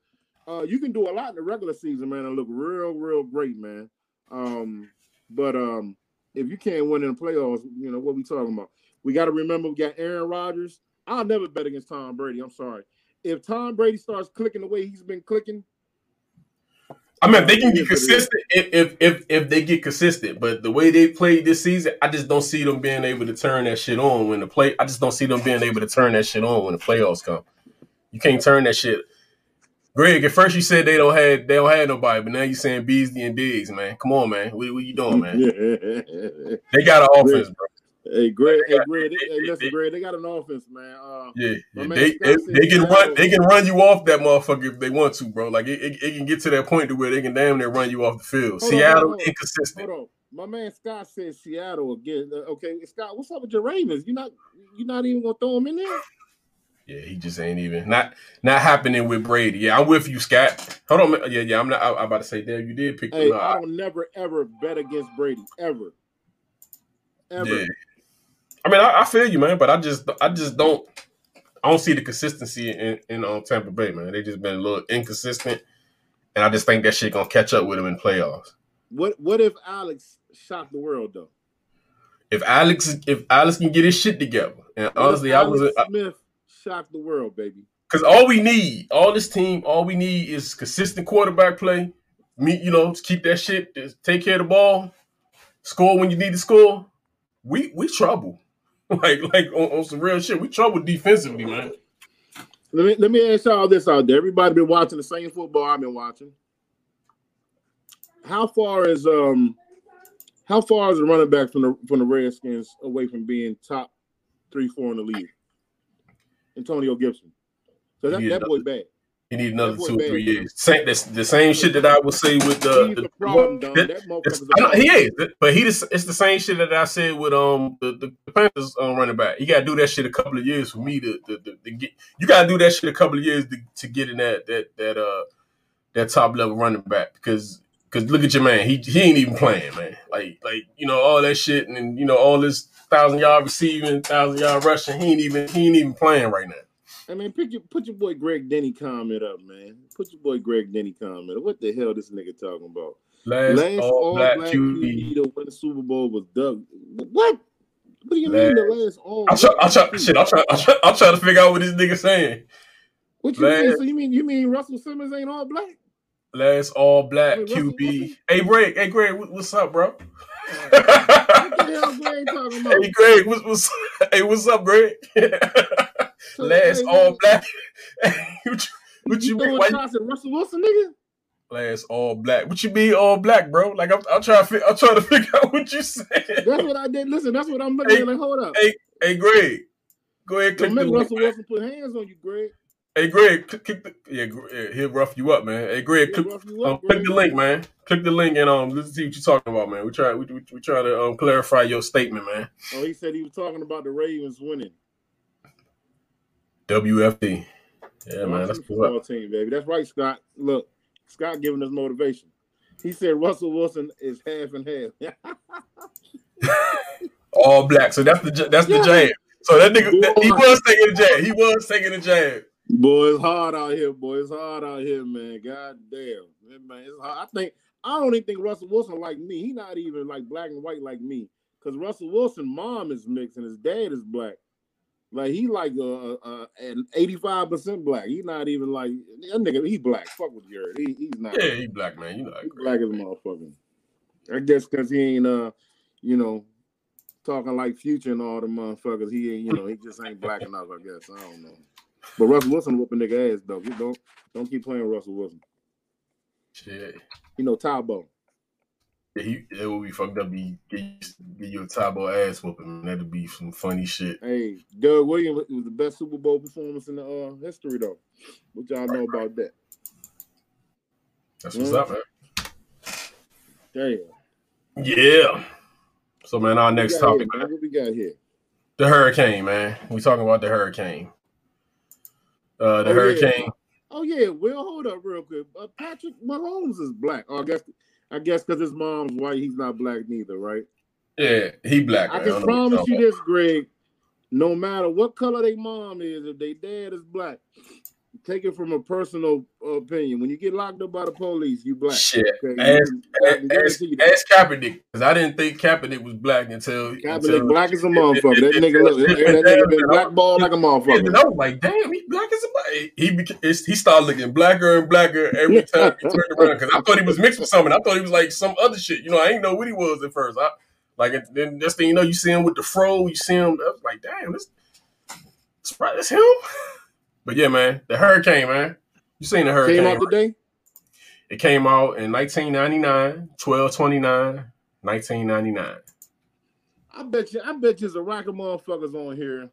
[SPEAKER 2] uh, you can do a lot in the regular season, man, and look real, real great, man. Um, but um, if you can't win in the playoffs, you know what we talking about. We got to remember we got Aaron Rodgers. I'll never bet against Tom Brady. I'm sorry. If Tom Brady starts clicking the way he's been clicking,
[SPEAKER 1] I mean, if they can be consistent, if, if if if they get consistent, but the way they played this season, I just don't see them being able to turn that shit on when the play. I just don't see them being able to turn that shit on when the playoffs come. You can't turn that shit Greg, at first you said they don't have they don't have nobody, but now you're saying Beasley and Diggs, man. Come on, man. What, what you doing, man? they got an offense, bro.
[SPEAKER 2] Hey, Greg, hey, Greg, they, hey, listen, Greg, they got an offense, man. Uh,
[SPEAKER 1] yeah, yeah. they they, they can run they can run you off that motherfucker if they want to, bro. Like it, it, it, can get to that point to where they can damn near run you off the field. Hold Seattle on, inconsistent.
[SPEAKER 2] Hold on. My man Scott says Seattle again. Uh, okay, Scott, what's up with your Ravens? You not you not even gonna throw them in there?
[SPEAKER 1] Yeah, he just ain't even not not happening with Brady. Yeah, I'm with you, Scott. Hold on, yeah, yeah. I'm not. I, am about to say, damn, you did pick.
[SPEAKER 2] Hey, I don't never ever bet against Brady ever. Ever. Yeah.
[SPEAKER 1] I mean, I, I, feel you, man, but I just, I just don't, I don't see the consistency in in um, Tampa Bay, man. They just been a little inconsistent, and I just think that shit gonna catch up with them in playoffs.
[SPEAKER 2] What What if Alex shocked the world though?
[SPEAKER 1] If Alex, if Alex can get his shit together, and what honestly, I was
[SPEAKER 2] Smith shock the world, baby.
[SPEAKER 1] Because all we need, all this team, all we need is consistent quarterback play. Me, you know, keep that shit, take care of the ball, score when you need to score. We we trouble. like like on, on, some real shit. We trouble defensively, man.
[SPEAKER 2] Let me let me ask y'all this out there. Everybody been watching the same football I've been watching. How far is um how far is the running back from the from the Redskins away from being top three, four in the league? Antonio Gibson. So that, that boy bad.
[SPEAKER 1] He need another two or three years. Same, that's the same shit that I would say with the. the, the problem, the that, know, he is, but he just, it's the same shit that I said with um the, the Panthers um, running back. You got to do that shit a couple of years for me to, to, to, to get. You got to do that shit a couple of years to, to get in that that that uh that top level running back because because look at your man, he he ain't even playing, man. Like like you know all that shit and you know all this thousand yard receiving, thousand yard rushing. He ain't even he ain't even playing right now.
[SPEAKER 2] I mean, put your put your boy Greg Denny comment up, man. Put your boy Greg Denny comment. What the hell this nigga talking about?
[SPEAKER 1] Last, Last all, all black, black QB
[SPEAKER 2] to win the Super Bowl was Doug. What? What do you last, mean the last all?
[SPEAKER 1] I'm trying. I'm trying. Shit. I'm trying. I'm trying. I'm to figure out what this nigga saying.
[SPEAKER 2] What you last, mean? So you mean you mean Russell Simmons ain't all black?
[SPEAKER 1] Last all black QB. Russell? Hey Greg. Hey Greg. What's up, bro? What
[SPEAKER 2] the hell Greg talking about?
[SPEAKER 1] Hey Greg. What's, what's Hey, what's up, Greg? Last all black. what you, what you,
[SPEAKER 2] you mean? Why, Russell Wilson, nigga?
[SPEAKER 1] Last all black. What you mean all black, bro? Like I'm, I'm trying to, I'm trying to figure out what you said.
[SPEAKER 2] That's what I did. Listen, that's what I'm looking hey, at. Like, hold up.
[SPEAKER 1] Hey, hey, Greg, go ahead.
[SPEAKER 2] Click make Russell Wilson put hands on you, Greg.
[SPEAKER 1] Hey Greg, click, click the, yeah, yeah, he'll rough you up, man. Hey Greg, click, up, um, click the link, man. Click the link and um, let's see what you're talking about, man. We try, we, we, we try to um clarify your statement, man.
[SPEAKER 2] Oh, he said he was talking about the Ravens winning.
[SPEAKER 1] WFD. Yeah, man, that's
[SPEAKER 2] cool. Team, baby. That's right, Scott. Look, Scott giving us motivation. He said Russell Wilson is half and half.
[SPEAKER 1] All black. So that's the that's the jab. So that nigga, that, he was taking the jab. He was taking the jab.
[SPEAKER 2] Boy, it's hard out here, boy. It's hard out here, man. God damn, man. It's hard. I think I don't even think Russell Wilson like me. He not even like black and white like me. Cause Russell Wilson mom is mixed and his dad is black. Like he like uh, uh an eighty five percent black. He not even like that nigga. He black. Fuck with Jared. He, he's not.
[SPEAKER 1] Yeah, he black man. You know,
[SPEAKER 2] he's black as a motherfucker. I guess because he ain't uh, you know, talking like Future and all the motherfuckers. He ain't, you know, he just ain't black enough. I guess I don't know. But Russell Wilson whooping nigga ass though. You don't don't keep playing Russell Wilson.
[SPEAKER 1] Shit.
[SPEAKER 2] You know, Tabo.
[SPEAKER 1] Yeah, he, it would be fucked up. Be get, you a Tabo ass whooping. That'd be some funny shit.
[SPEAKER 2] Hey, Doug Williams was the best Super Bowl performance in the uh, history, though. What y'all know about that?
[SPEAKER 1] That's what's mm-hmm. up,
[SPEAKER 2] man.
[SPEAKER 1] Damn. Yeah. So, man, our next topic,
[SPEAKER 2] here, man. What we got here?
[SPEAKER 1] The hurricane, man. We talking about the hurricane. Uh, the oh, hurricane.
[SPEAKER 2] Yeah. Oh yeah, well, hold up real quick. Uh, Patrick Mahomes is black. Oh, I guess I guess because his mom's white, he's not black neither, right?
[SPEAKER 1] Yeah, he black.
[SPEAKER 2] I can promise you this, Greg. No matter what color their mom is, if their dad is black, take it from a personal opinion. When you get locked up by the police, you black.
[SPEAKER 1] Shit. Okay? Ask, ask, ask, Kaepernick, because I didn't think Kaepernick was black until
[SPEAKER 2] Kaepernick until, black as a motherfucker. that nigga look, that, nigga been blackballed like a motherfucker.
[SPEAKER 1] Was like, damn, he black as a he he started looking blacker and blacker every time he turned around because I thought he was mixed with something. I thought he was like some other shit. You know, I didn't know what he was at first. I like then next thing you know, you see him with the fro. You see him. I was like, damn, this, this, this him. But yeah, man, the hurricane, man. You seen the hurricane?
[SPEAKER 2] Came out today.
[SPEAKER 1] It came out in 1999, 1229, 1999. I bet
[SPEAKER 2] you, I bet you there's a rack of motherfuckers on here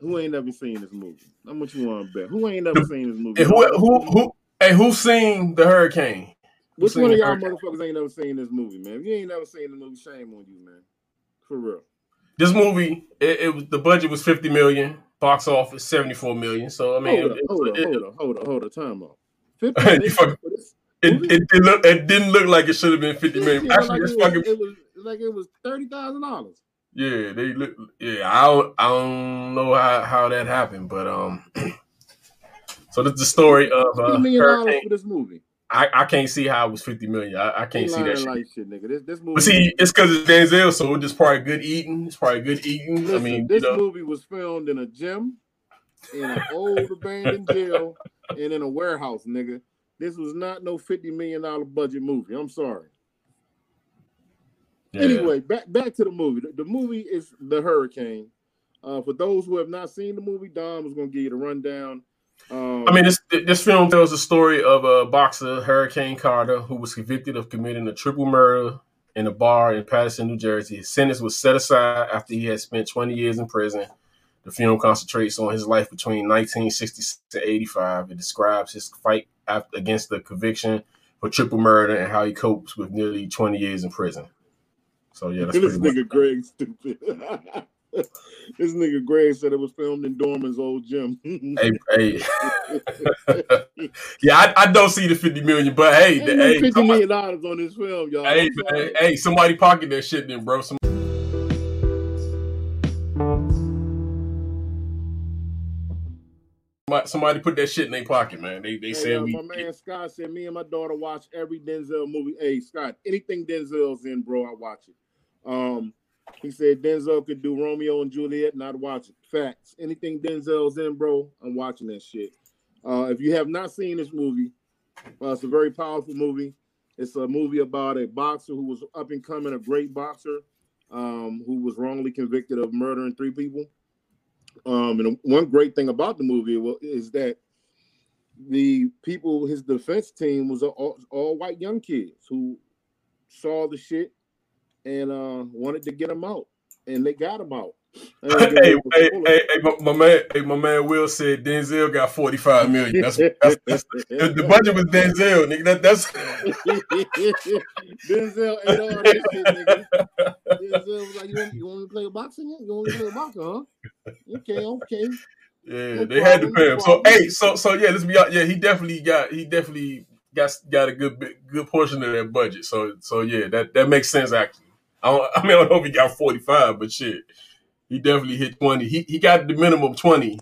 [SPEAKER 2] who ain't never seen this movie. How much you want to bet? Who ain't never seen this movie?
[SPEAKER 1] And who, who, who, hey, who seen the hurricane?
[SPEAKER 2] Which one of y'all motherfuckers ain't never seen this movie, man? If you ain't never seen the movie, shame on you, man. For real.
[SPEAKER 1] This movie, it, it was the budget was 50 million box office 74 million. So I mean,
[SPEAKER 2] hold
[SPEAKER 1] up,
[SPEAKER 2] it, hold, up, hold, up, hold up, hold up, time out.
[SPEAKER 1] it, it, didn't look it didn't look like it should have been 50 million. Actually,
[SPEAKER 2] like it, fucking, it was like it was thirty thousand dollars.
[SPEAKER 1] Yeah, they look. Yeah, I don't, I don't know how, how that happened, but um. so this is the story of uh,
[SPEAKER 2] Hurricane. for this movie.
[SPEAKER 1] I, I can't see how it was fifty million. I, I can't see that shit.
[SPEAKER 2] like shit. nigga. This, this movie.
[SPEAKER 1] But see, it's because it's Denzel, so it's just probably good eating. It's probably good eating. Listen, I mean,
[SPEAKER 2] this
[SPEAKER 1] you know.
[SPEAKER 2] movie was filmed in a gym, in an old abandoned jail, and in a warehouse, nigga. This was not no fifty million dollar budget movie. I'm sorry. Yeah. Anyway, back back to the movie. The, the movie is The Hurricane. Uh, for those who have not seen the movie, Dom is going to give you the rundown.
[SPEAKER 1] Um, I mean, this this film tells the story of a boxer, Hurricane Carter, who was convicted of committing a triple murder in a bar in Paterson, New Jersey. His sentence was set aside after he had spent 20 years in prison. The film concentrates on his life between 1966 and 85. It describes his fight after, against the conviction for triple murder and how he copes with nearly 20 years in prison. So yeah, that's
[SPEAKER 2] this nigga Greg stupid. this nigga Greg said it was filmed in Dorman's old gym.
[SPEAKER 1] hey, hey. yeah, I, I, don't see the 50 million, but hey,
[SPEAKER 2] the,
[SPEAKER 1] hey,
[SPEAKER 2] 50 million dollars on this film, y'all.
[SPEAKER 1] Hey, hey, hey, somebody pocket that shit then, bro. Some- Somebody put that shit in their pocket, man. They they hey, said uh, we.
[SPEAKER 2] My man Scott said me and my daughter watch every Denzel movie. Hey Scott, anything Denzel's in, bro, I watch it. Um, he said Denzel could do Romeo and Juliet, I'd watch it. Facts. Anything Denzel's in, bro, I'm watching that shit. Uh, if you have not seen this movie, uh, it's a very powerful movie. It's a movie about a boxer who was up and coming, a great boxer, um, who was wrongly convicted of murdering three people. Um, and one great thing about the movie is that the people, his defense team was all, all white young kids who saw the shit and uh, wanted to get him out, and they got him out.
[SPEAKER 1] Hey, hey, hey, hey, my, man, hey, my man Will said Denzel got forty five million. That's, that's, that's the budget was Denzel, nigga. That, that's
[SPEAKER 2] Denzel ate all that shit, nigga. Denzel was like, "You want, you want to play a boxing? You want to play boxing, huh? Okay, okay."
[SPEAKER 1] Yeah, no they problem, had to pay him. So hey, so so yeah, let's be out. Yeah, he definitely got he definitely got got a good good portion of that budget. So so yeah, that that makes sense actually. I, don't, I mean, I don't know if he got 45, but shit, he definitely hit 20. He he got the minimum 20.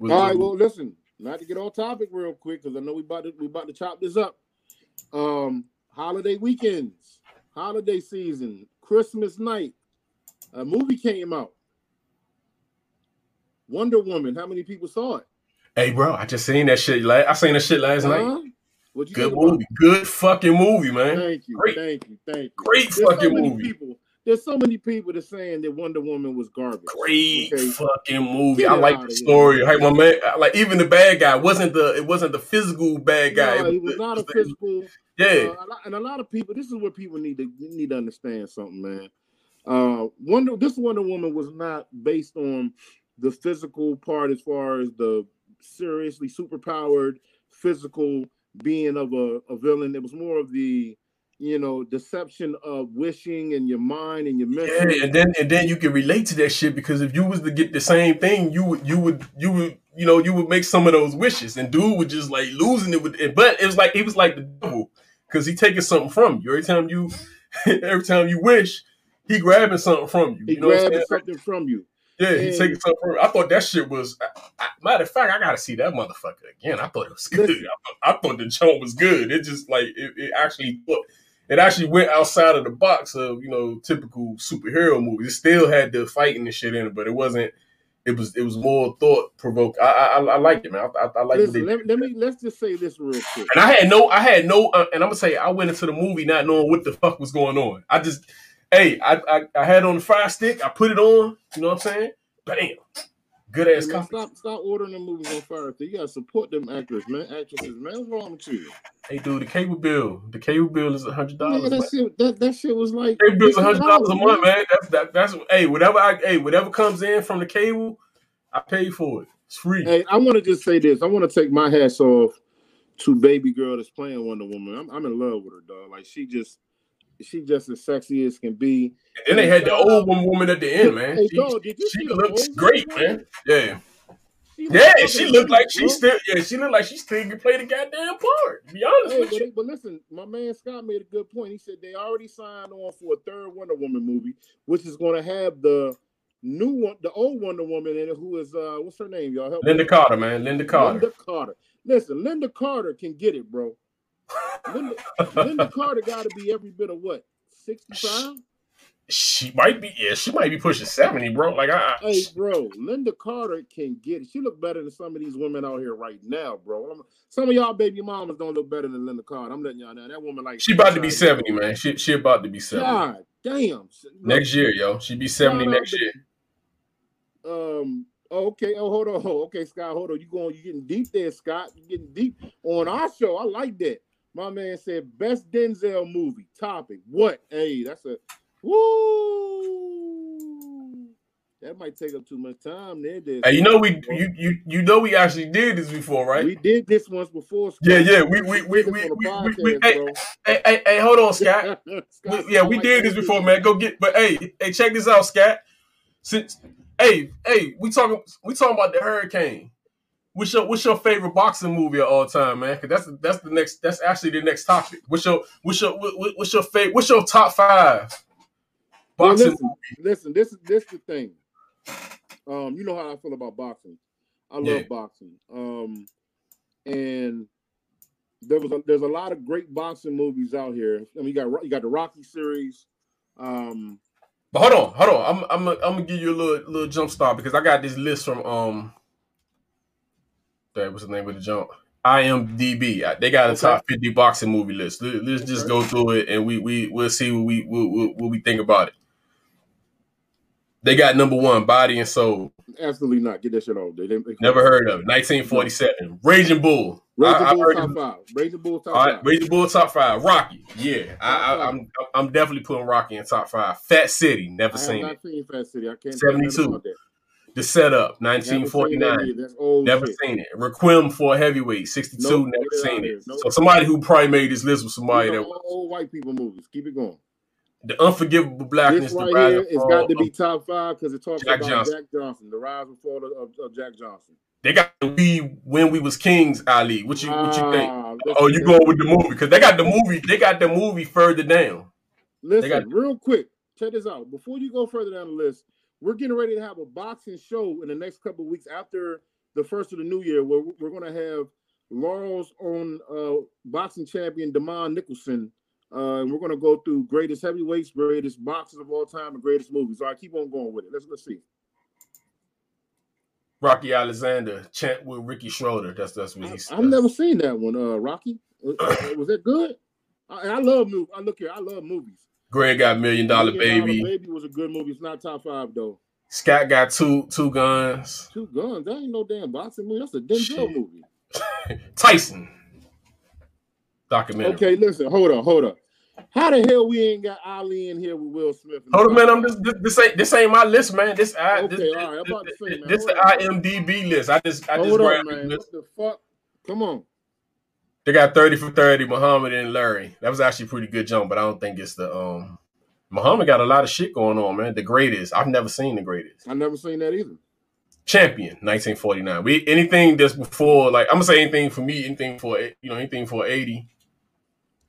[SPEAKER 2] All right, well, listen, not to get off topic real quick because I know we about to we about to chop this up. Um, holiday weekends, holiday season, Christmas night, a movie came out. Wonder Woman. How many people saw it?
[SPEAKER 1] Hey, bro, I just seen that shit. I seen that shit last uh-huh. night. Good movie. Good fucking movie, man.
[SPEAKER 2] Thank you. Great. Thank you. Thank you.
[SPEAKER 1] Great There's fucking
[SPEAKER 2] so
[SPEAKER 1] movie.
[SPEAKER 2] People, there's so many people that saying that Wonder Woman was garbage.
[SPEAKER 1] Great okay? fucking movie. Get I like the story. Hey, my man, like even the bad guy wasn't the it wasn't the physical bad guy.
[SPEAKER 2] No, he was not a physical.
[SPEAKER 1] Yeah,
[SPEAKER 2] uh, and a lot of people. This is where people need to need to understand something, man. Uh, Wonder this Wonder Woman was not based on the physical part as far as the seriously superpowered physical being of a, a villain. It was more of the you know deception of wishing and your mind and your mental.
[SPEAKER 1] Yeah, and then and then you can relate to that shit because if you was to get the same thing, you would you would you would you know you would make some of those wishes, and dude would just like losing it with it. But it was like he was like the devil because he taking something from you every time you every time you wish. He grabbing something from you.
[SPEAKER 2] He
[SPEAKER 1] you know
[SPEAKER 2] grabbing something from you.
[SPEAKER 1] Yeah, he taking something. I thought that shit was. I, I, matter of fact, I gotta see that motherfucker again. I thought it was good. I thought, I thought the joint was good. It just like it, it actually it actually went outside of the box of you know typical superhero movies. It still had the fighting and shit in it, but it wasn't. It was it was more thought provoking. I, I I like it, man. I, I, I like
[SPEAKER 2] Listen, let, let, me let's just say this real quick.
[SPEAKER 1] And I had no, I had no, uh, and I'm gonna say I went into the movie not knowing what the fuck was going on. I just, hey, I I, I had on the fire stick. I put it on. You know what I'm saying? Bam. Good ass
[SPEAKER 2] man, Stop, stop ordering them movies on fire. You gotta support them actors, man. Actresses, man. What's wrong with you?
[SPEAKER 1] Hey, dude, the cable bill. The cable bill is a hundred dollars.
[SPEAKER 2] that shit, that, that shit was like
[SPEAKER 1] cable bill's a hundred dollars a month, man. That's that, that's hey, whatever I hey, whatever comes in from the cable, I pay for it. It's free.
[SPEAKER 2] Hey, I want to just say this. I want to take my hats off to baby girl that's playing Wonder Woman. I'm, I'm in love with her, dog. Like she just she just as sexy as can be.
[SPEAKER 1] And then they had the old woman at the end, man. Hey, she, dog, she looks great, man. Yeah. She yeah, she looked like she still yeah, she looked like she still could play the goddamn part. Be honest hey, with
[SPEAKER 2] but,
[SPEAKER 1] you.
[SPEAKER 2] But listen, my man Scott made a good point. He said they already signed on for a third Wonder Woman movie, which is going to have the new one, the old Wonder Woman in it, who is uh, what's her name, y'all?
[SPEAKER 1] Help Lynda me. Carter, man. Lynda Carter.
[SPEAKER 2] Lynda Carter. Listen, Lynda Carter can get it, bro. Lynda, Lynda Carter got to be every bit of what 65?
[SPEAKER 1] She might be, yeah, she might be pushing 70, bro. Like, I,
[SPEAKER 2] hey, bro, Lynda Carter can get it. She look better than some of these women out here right now, bro. Some of y'all baby mamas don't look better than Lynda Carter. I'm letting y'all know that woman like
[SPEAKER 1] she about to be 70, man. She she about to be 70.
[SPEAKER 2] God damn.
[SPEAKER 1] Next year, yo, she be 70 next year.
[SPEAKER 2] Um. Oh, okay. Oh, hold on. Okay, Scott. Hold on. You going? You getting deep there, Scott? You getting deep on our show? I like that. My man said best Denzel movie topic. What? Hey, that's a woo. that might take up too much time. There, there.
[SPEAKER 1] Hey, you know we you you you know we actually did this before, right?
[SPEAKER 2] We did this once before.
[SPEAKER 1] Scott. Yeah, yeah. We we we we, we, we, we hey, hey, hey, hey, hold on, Scott. we, yeah, we did this before, man. Go get. But hey, hey, check this out, Scott. Since hey hey, we talking we talking about the hurricane. What's your what's your favorite boxing movie of all time, man? Cause that's that's the next that's actually the next topic. What's your what's your what, what's your favorite what's your top five
[SPEAKER 2] boxing well, listen, movie? Listen, this is this the thing. Um, you know how I feel about boxing. I love yeah. boxing. Um, and there was a, there's a lot of great boxing movies out here. I mean, you got you got the Rocky series. Um,
[SPEAKER 1] but hold on, hold on. I'm I'm I'm gonna give you a little little jump start because I got this list from um that was the name of the jump. IMDb. They got a okay. top 50 boxing movie list. Let, us okay. just go through it and we we we'll see what we what, what we think about it. They got number one, Body and Soul.
[SPEAKER 2] Absolutely not. Get that shit off. They,
[SPEAKER 1] Never heard of it. 1947. Raging Bull.
[SPEAKER 2] Raging I, Bull top five. Raging Bull top five.
[SPEAKER 1] Raging Bull top five. Rocky. Yeah, I, I, am I'm, I'm definitely putting Rocky in top five. Fat City. Never
[SPEAKER 2] I
[SPEAKER 1] seen
[SPEAKER 2] it. Seen Fat City. I can't.
[SPEAKER 1] 72. The Setup, 1949. Never shit. seen it. Requiem for a Heavyweight, 62. Nope, never seen it. Nope. So somebody who probably made this list was somebody that
[SPEAKER 2] was old white people movies. Keep it going.
[SPEAKER 1] The Unforgivable Blackness. This
[SPEAKER 2] right here, it's got to be top five because it talks Jack about Johnson. Jack Johnson, the rise and fall of, of Jack Johnson.
[SPEAKER 1] They got we when we was kings, Ali. What you what you think? Ah, oh, you going with the movie because they got the movie. They got the movie further down.
[SPEAKER 2] Listen, got, real quick, check this out. Before you go further down the list, we're getting ready to have a boxing show in the next couple of weeks after the first of the new year, where we're going to have Laurel's own uh, boxing champion Demond Nicholson, uh, and we're going to go through greatest heavyweights, greatest boxers of all time, and greatest movies. So I keep on going with it. Let's let's see.
[SPEAKER 1] Rocky Alexander chant with Ricky Schroder. That's that's what he
[SPEAKER 2] said. I've never seen that one. Uh, Rocky uh, uh, was that good? I, I love movies. I look here. I love movies.
[SPEAKER 1] Greg got Million Dollar million Baby.
[SPEAKER 2] Dollar Baby was a good movie. It's not top five though.
[SPEAKER 1] Scott got two two guns.
[SPEAKER 2] Two guns. That ain't no damn boxing movie. That's a Denzel Shit. movie.
[SPEAKER 1] Tyson. Documentary.
[SPEAKER 2] Okay, listen. Hold on. Hold on. How the hell we ain't got Ali in here with Will Smith?
[SPEAKER 1] Hold on, man. I'm just this, this, ain't this ain't my list, man. This I okay, this, all right. I'm about to say, man. This is the IMDb list. I just I
[SPEAKER 2] Hold
[SPEAKER 1] just
[SPEAKER 2] on, man. What the fuck? Come on.
[SPEAKER 1] They got 30 for 30, Muhammad and Larry. That was actually a pretty good jump, but I don't think it's the um Muhammad got a lot of shit going on, man. The greatest. I've never seen the greatest.
[SPEAKER 2] I've never seen that either.
[SPEAKER 1] Champion, 1949. We anything that's before, like I'm gonna say anything for me, anything for you know, anything for 80.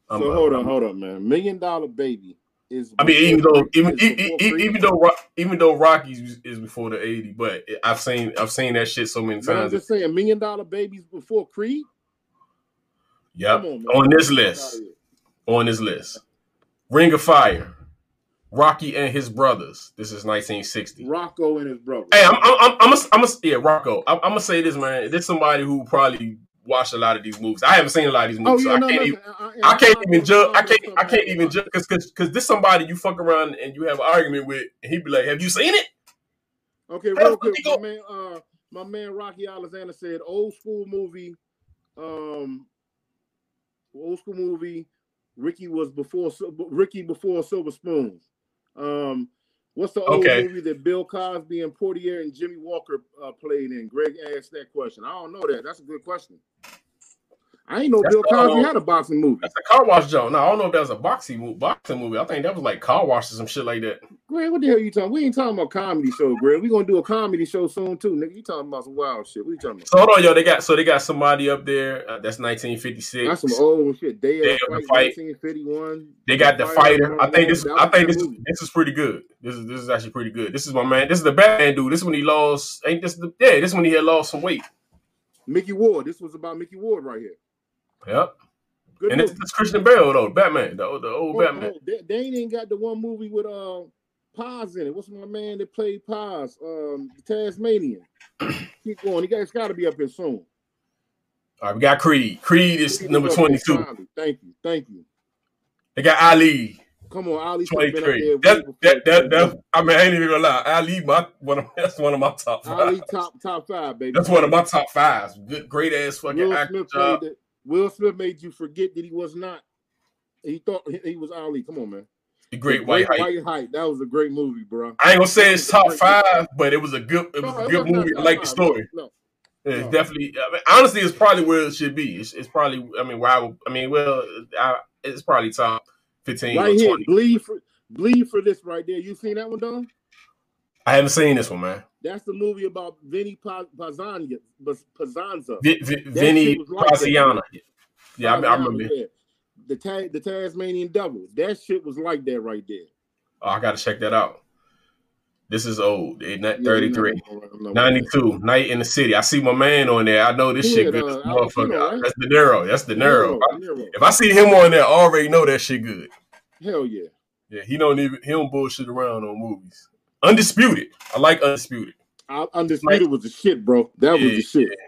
[SPEAKER 2] Um, so hold on, hold on, man. Million Dollar Baby is.
[SPEAKER 1] I mean, even though even even, even though even though Rockies is before the 80, but I've seen I've seen that shit so many times. I'm
[SPEAKER 2] just saying, Million Dollar Babies before Creed.
[SPEAKER 1] Yep. On, on, this list. On this list. Ring of Fire. Rocky and his brothers. This is 1960.
[SPEAKER 2] Rocco and his brothers.
[SPEAKER 1] Hey, I'm, I'm, I'm, a, I'm a, yeah, Rocco. I'm, I'm, gonna say this, man. There's somebody who probably watched a lot of these movies. I haven't seen a lot of these movies, oh, yeah, so I, can't even, I, I, I can't even judge. I can't, I can't even judge because, because, because this somebody you fuck around and you have an argument with, and he'd be like, "Have you seen it?"
[SPEAKER 2] Okay, real quick, my man, uh, my man Rocky Alexander said, "Old school movie, um, old school movie. Ricky was before Ricky before Silver Spoons. Um, what's the old okay. movie that Bill Cosby and Poitier and Jimmie Walker uh, played in? Greg asked that question. I don't know that. That's a good question. I ain't know that's Bill Cosby had a boxing movie.
[SPEAKER 1] That's a car wash joke. No, I don't know if that was a boxing movie. Boxing movie. I think that was like car wash or some shit like that.
[SPEAKER 2] Greg, what the hell are you talking? We ain't talking about comedy show, Greg. We gonna do a comedy show soon too, nigga. You talking about some wild shit? You talking about?
[SPEAKER 1] So hold on, yo. They got so they got somebody up there. Uh, that's 1956. That's
[SPEAKER 2] some old shit. Day, Day of the fight, 1951.
[SPEAKER 1] They got the, the fighter. I think this. I think this. This is pretty good. This is this is actually pretty good. This is my man. This is the Batman dude. This is when he lost. Ain't this the yeah? This is when he had lost some weight.
[SPEAKER 2] Mickey Ward. This was about Mickey Ward right here.
[SPEAKER 1] Yep. Good and it's, it's, Christian Bale though, Batman, the, the old oh, Batman. Oh,
[SPEAKER 2] they, they, ain't got the one movie with uh Paz in it. What's my man that played Paz? Um, the Tasmanian. Keep going. He got, it's got to be up here soon.
[SPEAKER 1] All right, we got Creed. Creed is number twenty-two.
[SPEAKER 2] Thank you, thank you.
[SPEAKER 1] They got Ali.
[SPEAKER 2] Come on, Ali.
[SPEAKER 1] Twenty-three. That, that, that, that, I mean, I ain't even gonna lie. Ali, my one of that's one of my top five.
[SPEAKER 2] Ali, top top five, baby.
[SPEAKER 1] That's one of my top fives. Good, great ass fucking Will actor Smith job.
[SPEAKER 2] Will Smith made you forget that he was not. He thought he was Ali. Come on, man.
[SPEAKER 1] The Great, the White,
[SPEAKER 2] White Hype. That was a great movie, bro.
[SPEAKER 1] I ain't gonna say it's top five, but it was a good, it was no, a good movie. I like the story. No, no. It's definitely. I mean, honestly, it's probably where it should be. It's, it's probably. I mean, where I, I mean, well, I, it's probably top fifteen.
[SPEAKER 2] Right here, bleed for bleed for this right there. You seen that one, Don?
[SPEAKER 1] I haven't seen this one, man.
[SPEAKER 2] That's the movie about Vinny Pazania, Pazanza.
[SPEAKER 1] V- v- Vinny Paziana. yeah, I, I remember.
[SPEAKER 2] The ta- the Tasmanian Devil. That shit was like that right there.
[SPEAKER 1] Oh, I gotta check that out. This is old. Yeah, 33. 92. Night in the City. I see my man on there. I know this shit good. Uh, motherfucker. right? That's De Niro. That's De Niro. Niro. If I see him on there, I already know that shit good.
[SPEAKER 2] Hell yeah.
[SPEAKER 1] Yeah, he don't even he don't bullshit around on movies. Undisputed. I like Undisputed.
[SPEAKER 2] I, Undisputed like, was the shit, bro. That yeah, was the shit.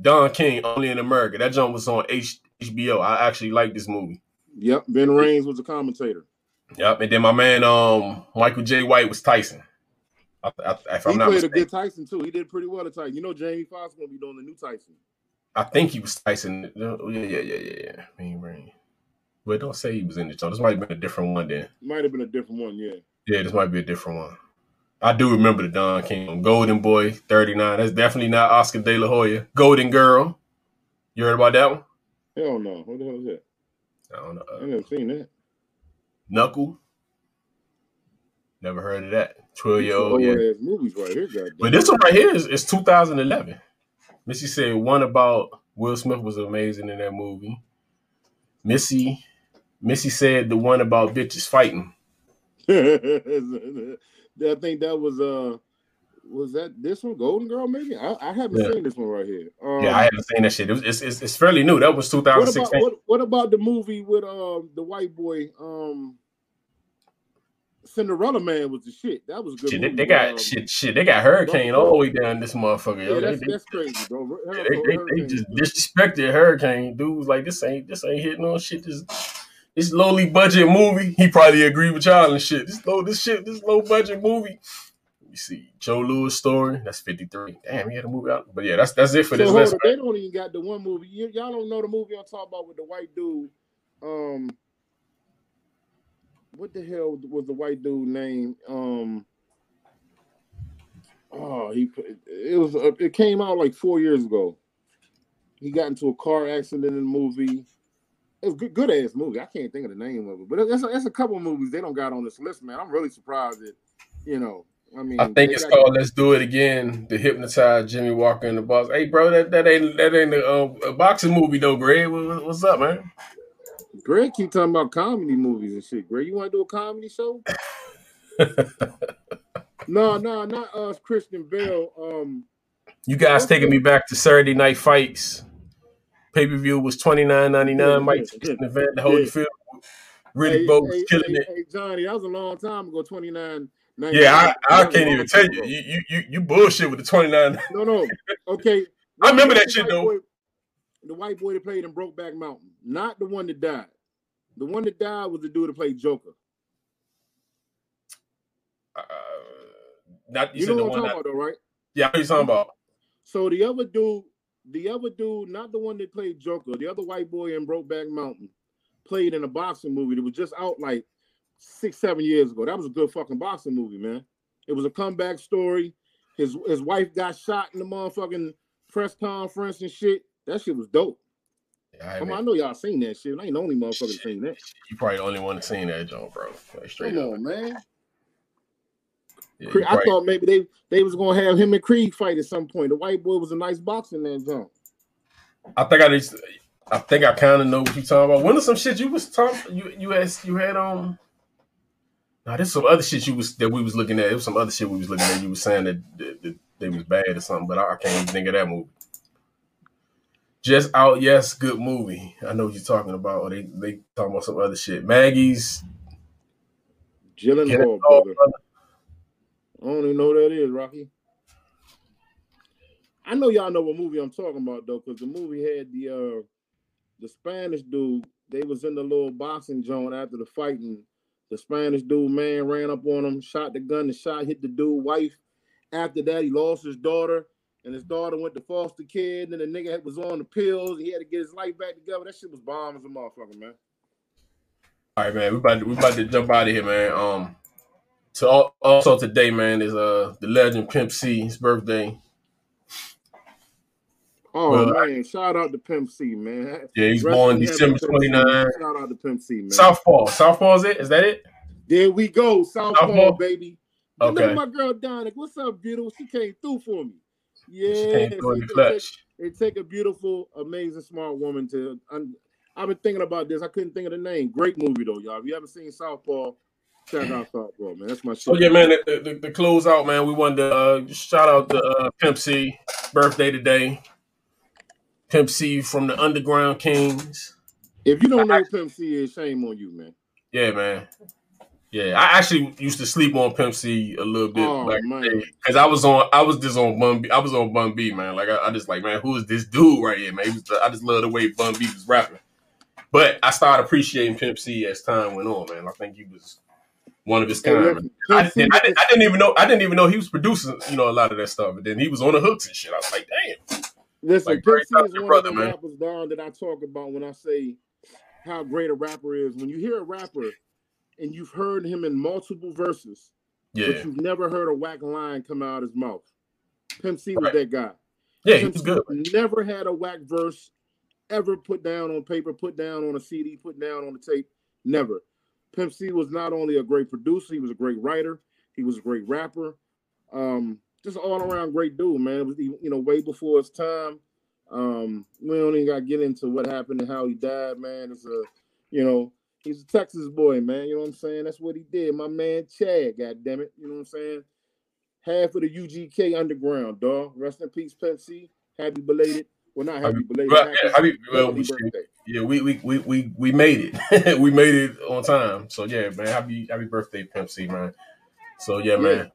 [SPEAKER 1] Don King, Only in America. That jump was on H- HBO. I actually like this movie.
[SPEAKER 2] Yep. Ving Rhames was a commentator.
[SPEAKER 1] Yep. And then my man, um, Michael Jai White was Tyson. I, I,
[SPEAKER 2] if he played a good Tyson too. He did pretty well at Tyson. You know, Jamie Foxx gonna be doing the new Tyson.
[SPEAKER 1] I think he was Tyson. Yeah, yeah, yeah, yeah, yeah. Mean Rain. But don't say he was in the show. This might have been a different one then.
[SPEAKER 2] Might have been a different one, yeah.
[SPEAKER 1] Yeah, this might be a different one. I do remember the Don King Golden Boy 39. That's definitely not Oscar De La Hoya. Golden Girl. You heard about that one?
[SPEAKER 2] Hell no. What the hell is that?
[SPEAKER 1] I don't know. I
[SPEAKER 2] never seen that.
[SPEAKER 1] Knuckle. Never heard of that. 12 year old. Yeah.
[SPEAKER 2] Movies right here,
[SPEAKER 1] But this one right here is, is 2011. Missy said one about Will Smith was amazing in that movie. Missy Missy said the one about bitches fighting.
[SPEAKER 2] I think that was uh was that this one Golden Girl maybe? I, I haven't yeah. seen this one right here.
[SPEAKER 1] Um, yeah, I haven't seen that shit. It was, it's, it's, it's fairly new. That was 2016.
[SPEAKER 2] What about, what, what about the movie with um the white boy um Cinderella Man was the shit. That was good.
[SPEAKER 1] Shit, they, they, got um, shit. Shit, they got Hurricane all the way down this motherfucker.
[SPEAKER 2] Yeah, that's, they, that's crazy, bro.
[SPEAKER 1] Yeah, they, they, they, just disrespected Hurricane. Dudes like this ain't this ain't hitting on shit. This this lowly budget movie. He probably agree with y'all and shit. This low this shit. This low budget movie. You see, Joe Louis story. That's fifty three. Damn, he had a movie out. But yeah, that's that's it for so this list.
[SPEAKER 2] They don't even got the one movie. Y- y'all don't know the movie I'm talking about with the white dude. Um, what the hell was the white dude name? Um, oh, he it was it came out like four years ago. He got into a car accident in the movie. It was good, good ass movie. I can't think of the name of it, but that's a, that's a couple movies they don't got on this list, man. I'm really surprised that you know. I mean,
[SPEAKER 1] I think it's called "Let's Do It Again." The hypnotized Jimmie Walker and the boss. Hey, bro, that, that ain't that ain't a, uh, a boxing movie though, Greg. What, what's up, man?
[SPEAKER 2] Greg keep talking about comedy movies and shit. Greg, you want to do a comedy show? no, no, not us, Christian Bale. Um,
[SPEAKER 1] you guys taking me back to Saturday Night Fights. Pay per view was twenty nine ninety nine. Mike yeah, yeah, event, the Holyfield. Really, hey, both hey, killing
[SPEAKER 2] hey,
[SPEAKER 1] it.
[SPEAKER 2] Hey, Johnny, that was a long time ago. Twenty nine.
[SPEAKER 1] Yeah, I, I can't even tell you. you. You you bullshit with the twenty nine.
[SPEAKER 2] No, no. Okay.
[SPEAKER 1] I remember that shit though.
[SPEAKER 2] Boy, the white boy that played in Brokeback Mountain, not the one that died. The one that died was the dude that played Joker.
[SPEAKER 1] Uh, not
[SPEAKER 2] you,
[SPEAKER 1] you
[SPEAKER 2] know what I'm talking about, though, right?
[SPEAKER 1] Yeah, I know what you talking about?
[SPEAKER 2] So the other dude, the other dude, not the one that played Joker, the other white boy in Brokeback Mountain, played in a boxing movie that was just out like six, seven years ago. That was a good fucking boxing movie, man. It was a comeback story. His his wife got shot in the motherfucking press conference and shit. That shit was dope. Yeah, Come on, I know y'all seen that shit. I ain't the only motherfucker seen that.
[SPEAKER 1] You probably the only one that seen that, John, bro.
[SPEAKER 2] Like, straight Come up. on, man. Yeah, I thought maybe they they was gonna have him and Creed fight at some point. The white boy was a nice boxing man, John.
[SPEAKER 1] I think I I think I kind of know what you're talking about. When was some shit you was talking? You you had you had um. Now there's some other shit you was that we was looking at. It was some other shit we was looking at. You was saying that, that, that they was bad or something, but I, I can't even think of that movie. Just out, yes, good movie. I know what you're talking about. Or they they talking about some other shit. Maggie's
[SPEAKER 2] Gyllenhaal, brother. brother. I don't even know what that is, Rocky. I know y'all know what movie I'm talking about though, because the movie had the uh the Spanish dude. They was in the little boxing joint after the fighting. The Spanish dude man ran up on him, shot the gun, the shot hit the dude wife. After that, he lost his daughter and his daughter went to foster kid, and then the nigga was on the pills. He had to get his life back together. That shit was bomb as a motherfucker, man.
[SPEAKER 1] All right, man. We about to, we about to jump out of here, man. Um, so also today, man, is uh the legend Pimp C's birthday.
[SPEAKER 2] Oh well, man, shout out to Pimp C, man.
[SPEAKER 1] Yeah, he's Rest born December 29.
[SPEAKER 2] Shout out to Pimp C, man.
[SPEAKER 1] Southpaw. Southpaw is it? Is that it?
[SPEAKER 2] There we go. Southpaw, Southpaw? baby. Okay. My girl Donna. What's up, beautiful? She came through for me. Yeah, it, take, it take a beautiful, amazing, smart woman to. Un, I've been thinking about this. I couldn't think of the name. Great movie though, y'all. If you haven't seen Southpaw, check out Southpaw, man. That's my.
[SPEAKER 1] Shit. Oh yeah, man. The, the, the, close out, man. We wanted to uh, shout out to uh, Pimp C birthday today. Pimp C from the Underground Kings.
[SPEAKER 2] If you don't know who Pimp C is, shame on you, man.
[SPEAKER 1] Yeah, man. Yeah, I actually used to sleep on Pimp C a little bit oh, because I was on, I was just on Bun B, I was on Bun B, man. Like I, I just like, man, who is this dude right here, man? I just love the way Bun B was rapping. But I started appreciating Pimp C as time went on, man. I think he was one of his kind. I, I, didn't, I, didn't, I, didn't, even know, I didn't even know he was producing, you know, a lot of that stuff. And then he was on the hooks and shit. I was like, damn.
[SPEAKER 2] Listen, like, C is one brother, of the man. rappers, Don, that I talk about when I say how great a rapper is. When you hear a rapper and you've heard him in multiple verses, yeah. but you've never heard a whack line come out of his mouth. Pimp C was right. that guy.
[SPEAKER 1] Yeah, Pimp he was good.
[SPEAKER 2] Never had a whack verse ever put down on paper, put down on a CD, put down on the tape. Never. Pimp C was not only a great producer, he was a great writer, he was a great rapper. Um, just all around great dude, man. It was you know way before his time. Um, we don't even got to get into what happened and how he died, man. It's a you know he's a Texas boy, man. You know what I'm saying? That's what he did. My man Chad, god damn it. You know what I'm saying? Half of the UGK underground, dog. Rest in peace, Pimp C. Happy belated. Well, not happy belated. Well, happy,
[SPEAKER 1] yeah, happy, well, we, yeah, we, we we we we made it. we made it on time. So yeah, man. Happy happy birthday, Pimp C, man. So yeah, yeah. man.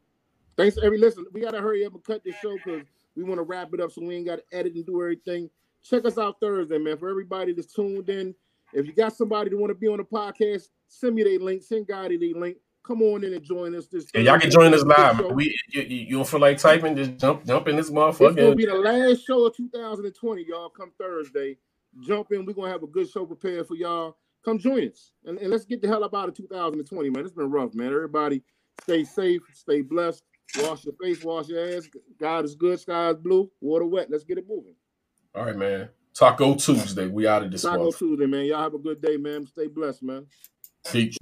[SPEAKER 2] Thanks every listen. We gotta hurry up and cut this show because we want to wrap it up so we ain't got to edit and do everything. Check us out Thursday, man. For everybody that's tuned in, if you got somebody that want to be on the podcast, send me their link. Send Gotti their link. Come on in and join us. This
[SPEAKER 1] yeah, y'all can join us live. We you, you, don't feel like typing? Just jump jump in this motherfucker. It's
[SPEAKER 2] gonna be the last show of 2020, y'all. Come Thursday, jump in. We're gonna have a good show prepared for y'all. Come join us and, and let's get the hell up out of 2020, man. It's been rough, man. Everybody, stay safe, stay blessed. Wash your face, wash your ass. God is good, sky is blue, water wet. Let's get it moving.
[SPEAKER 1] All right, man. Taco Tuesday. We out of this.
[SPEAKER 2] Taco Tuesday, man. Y'all have a good day, man. Stay blessed, man.
[SPEAKER 1] Peace.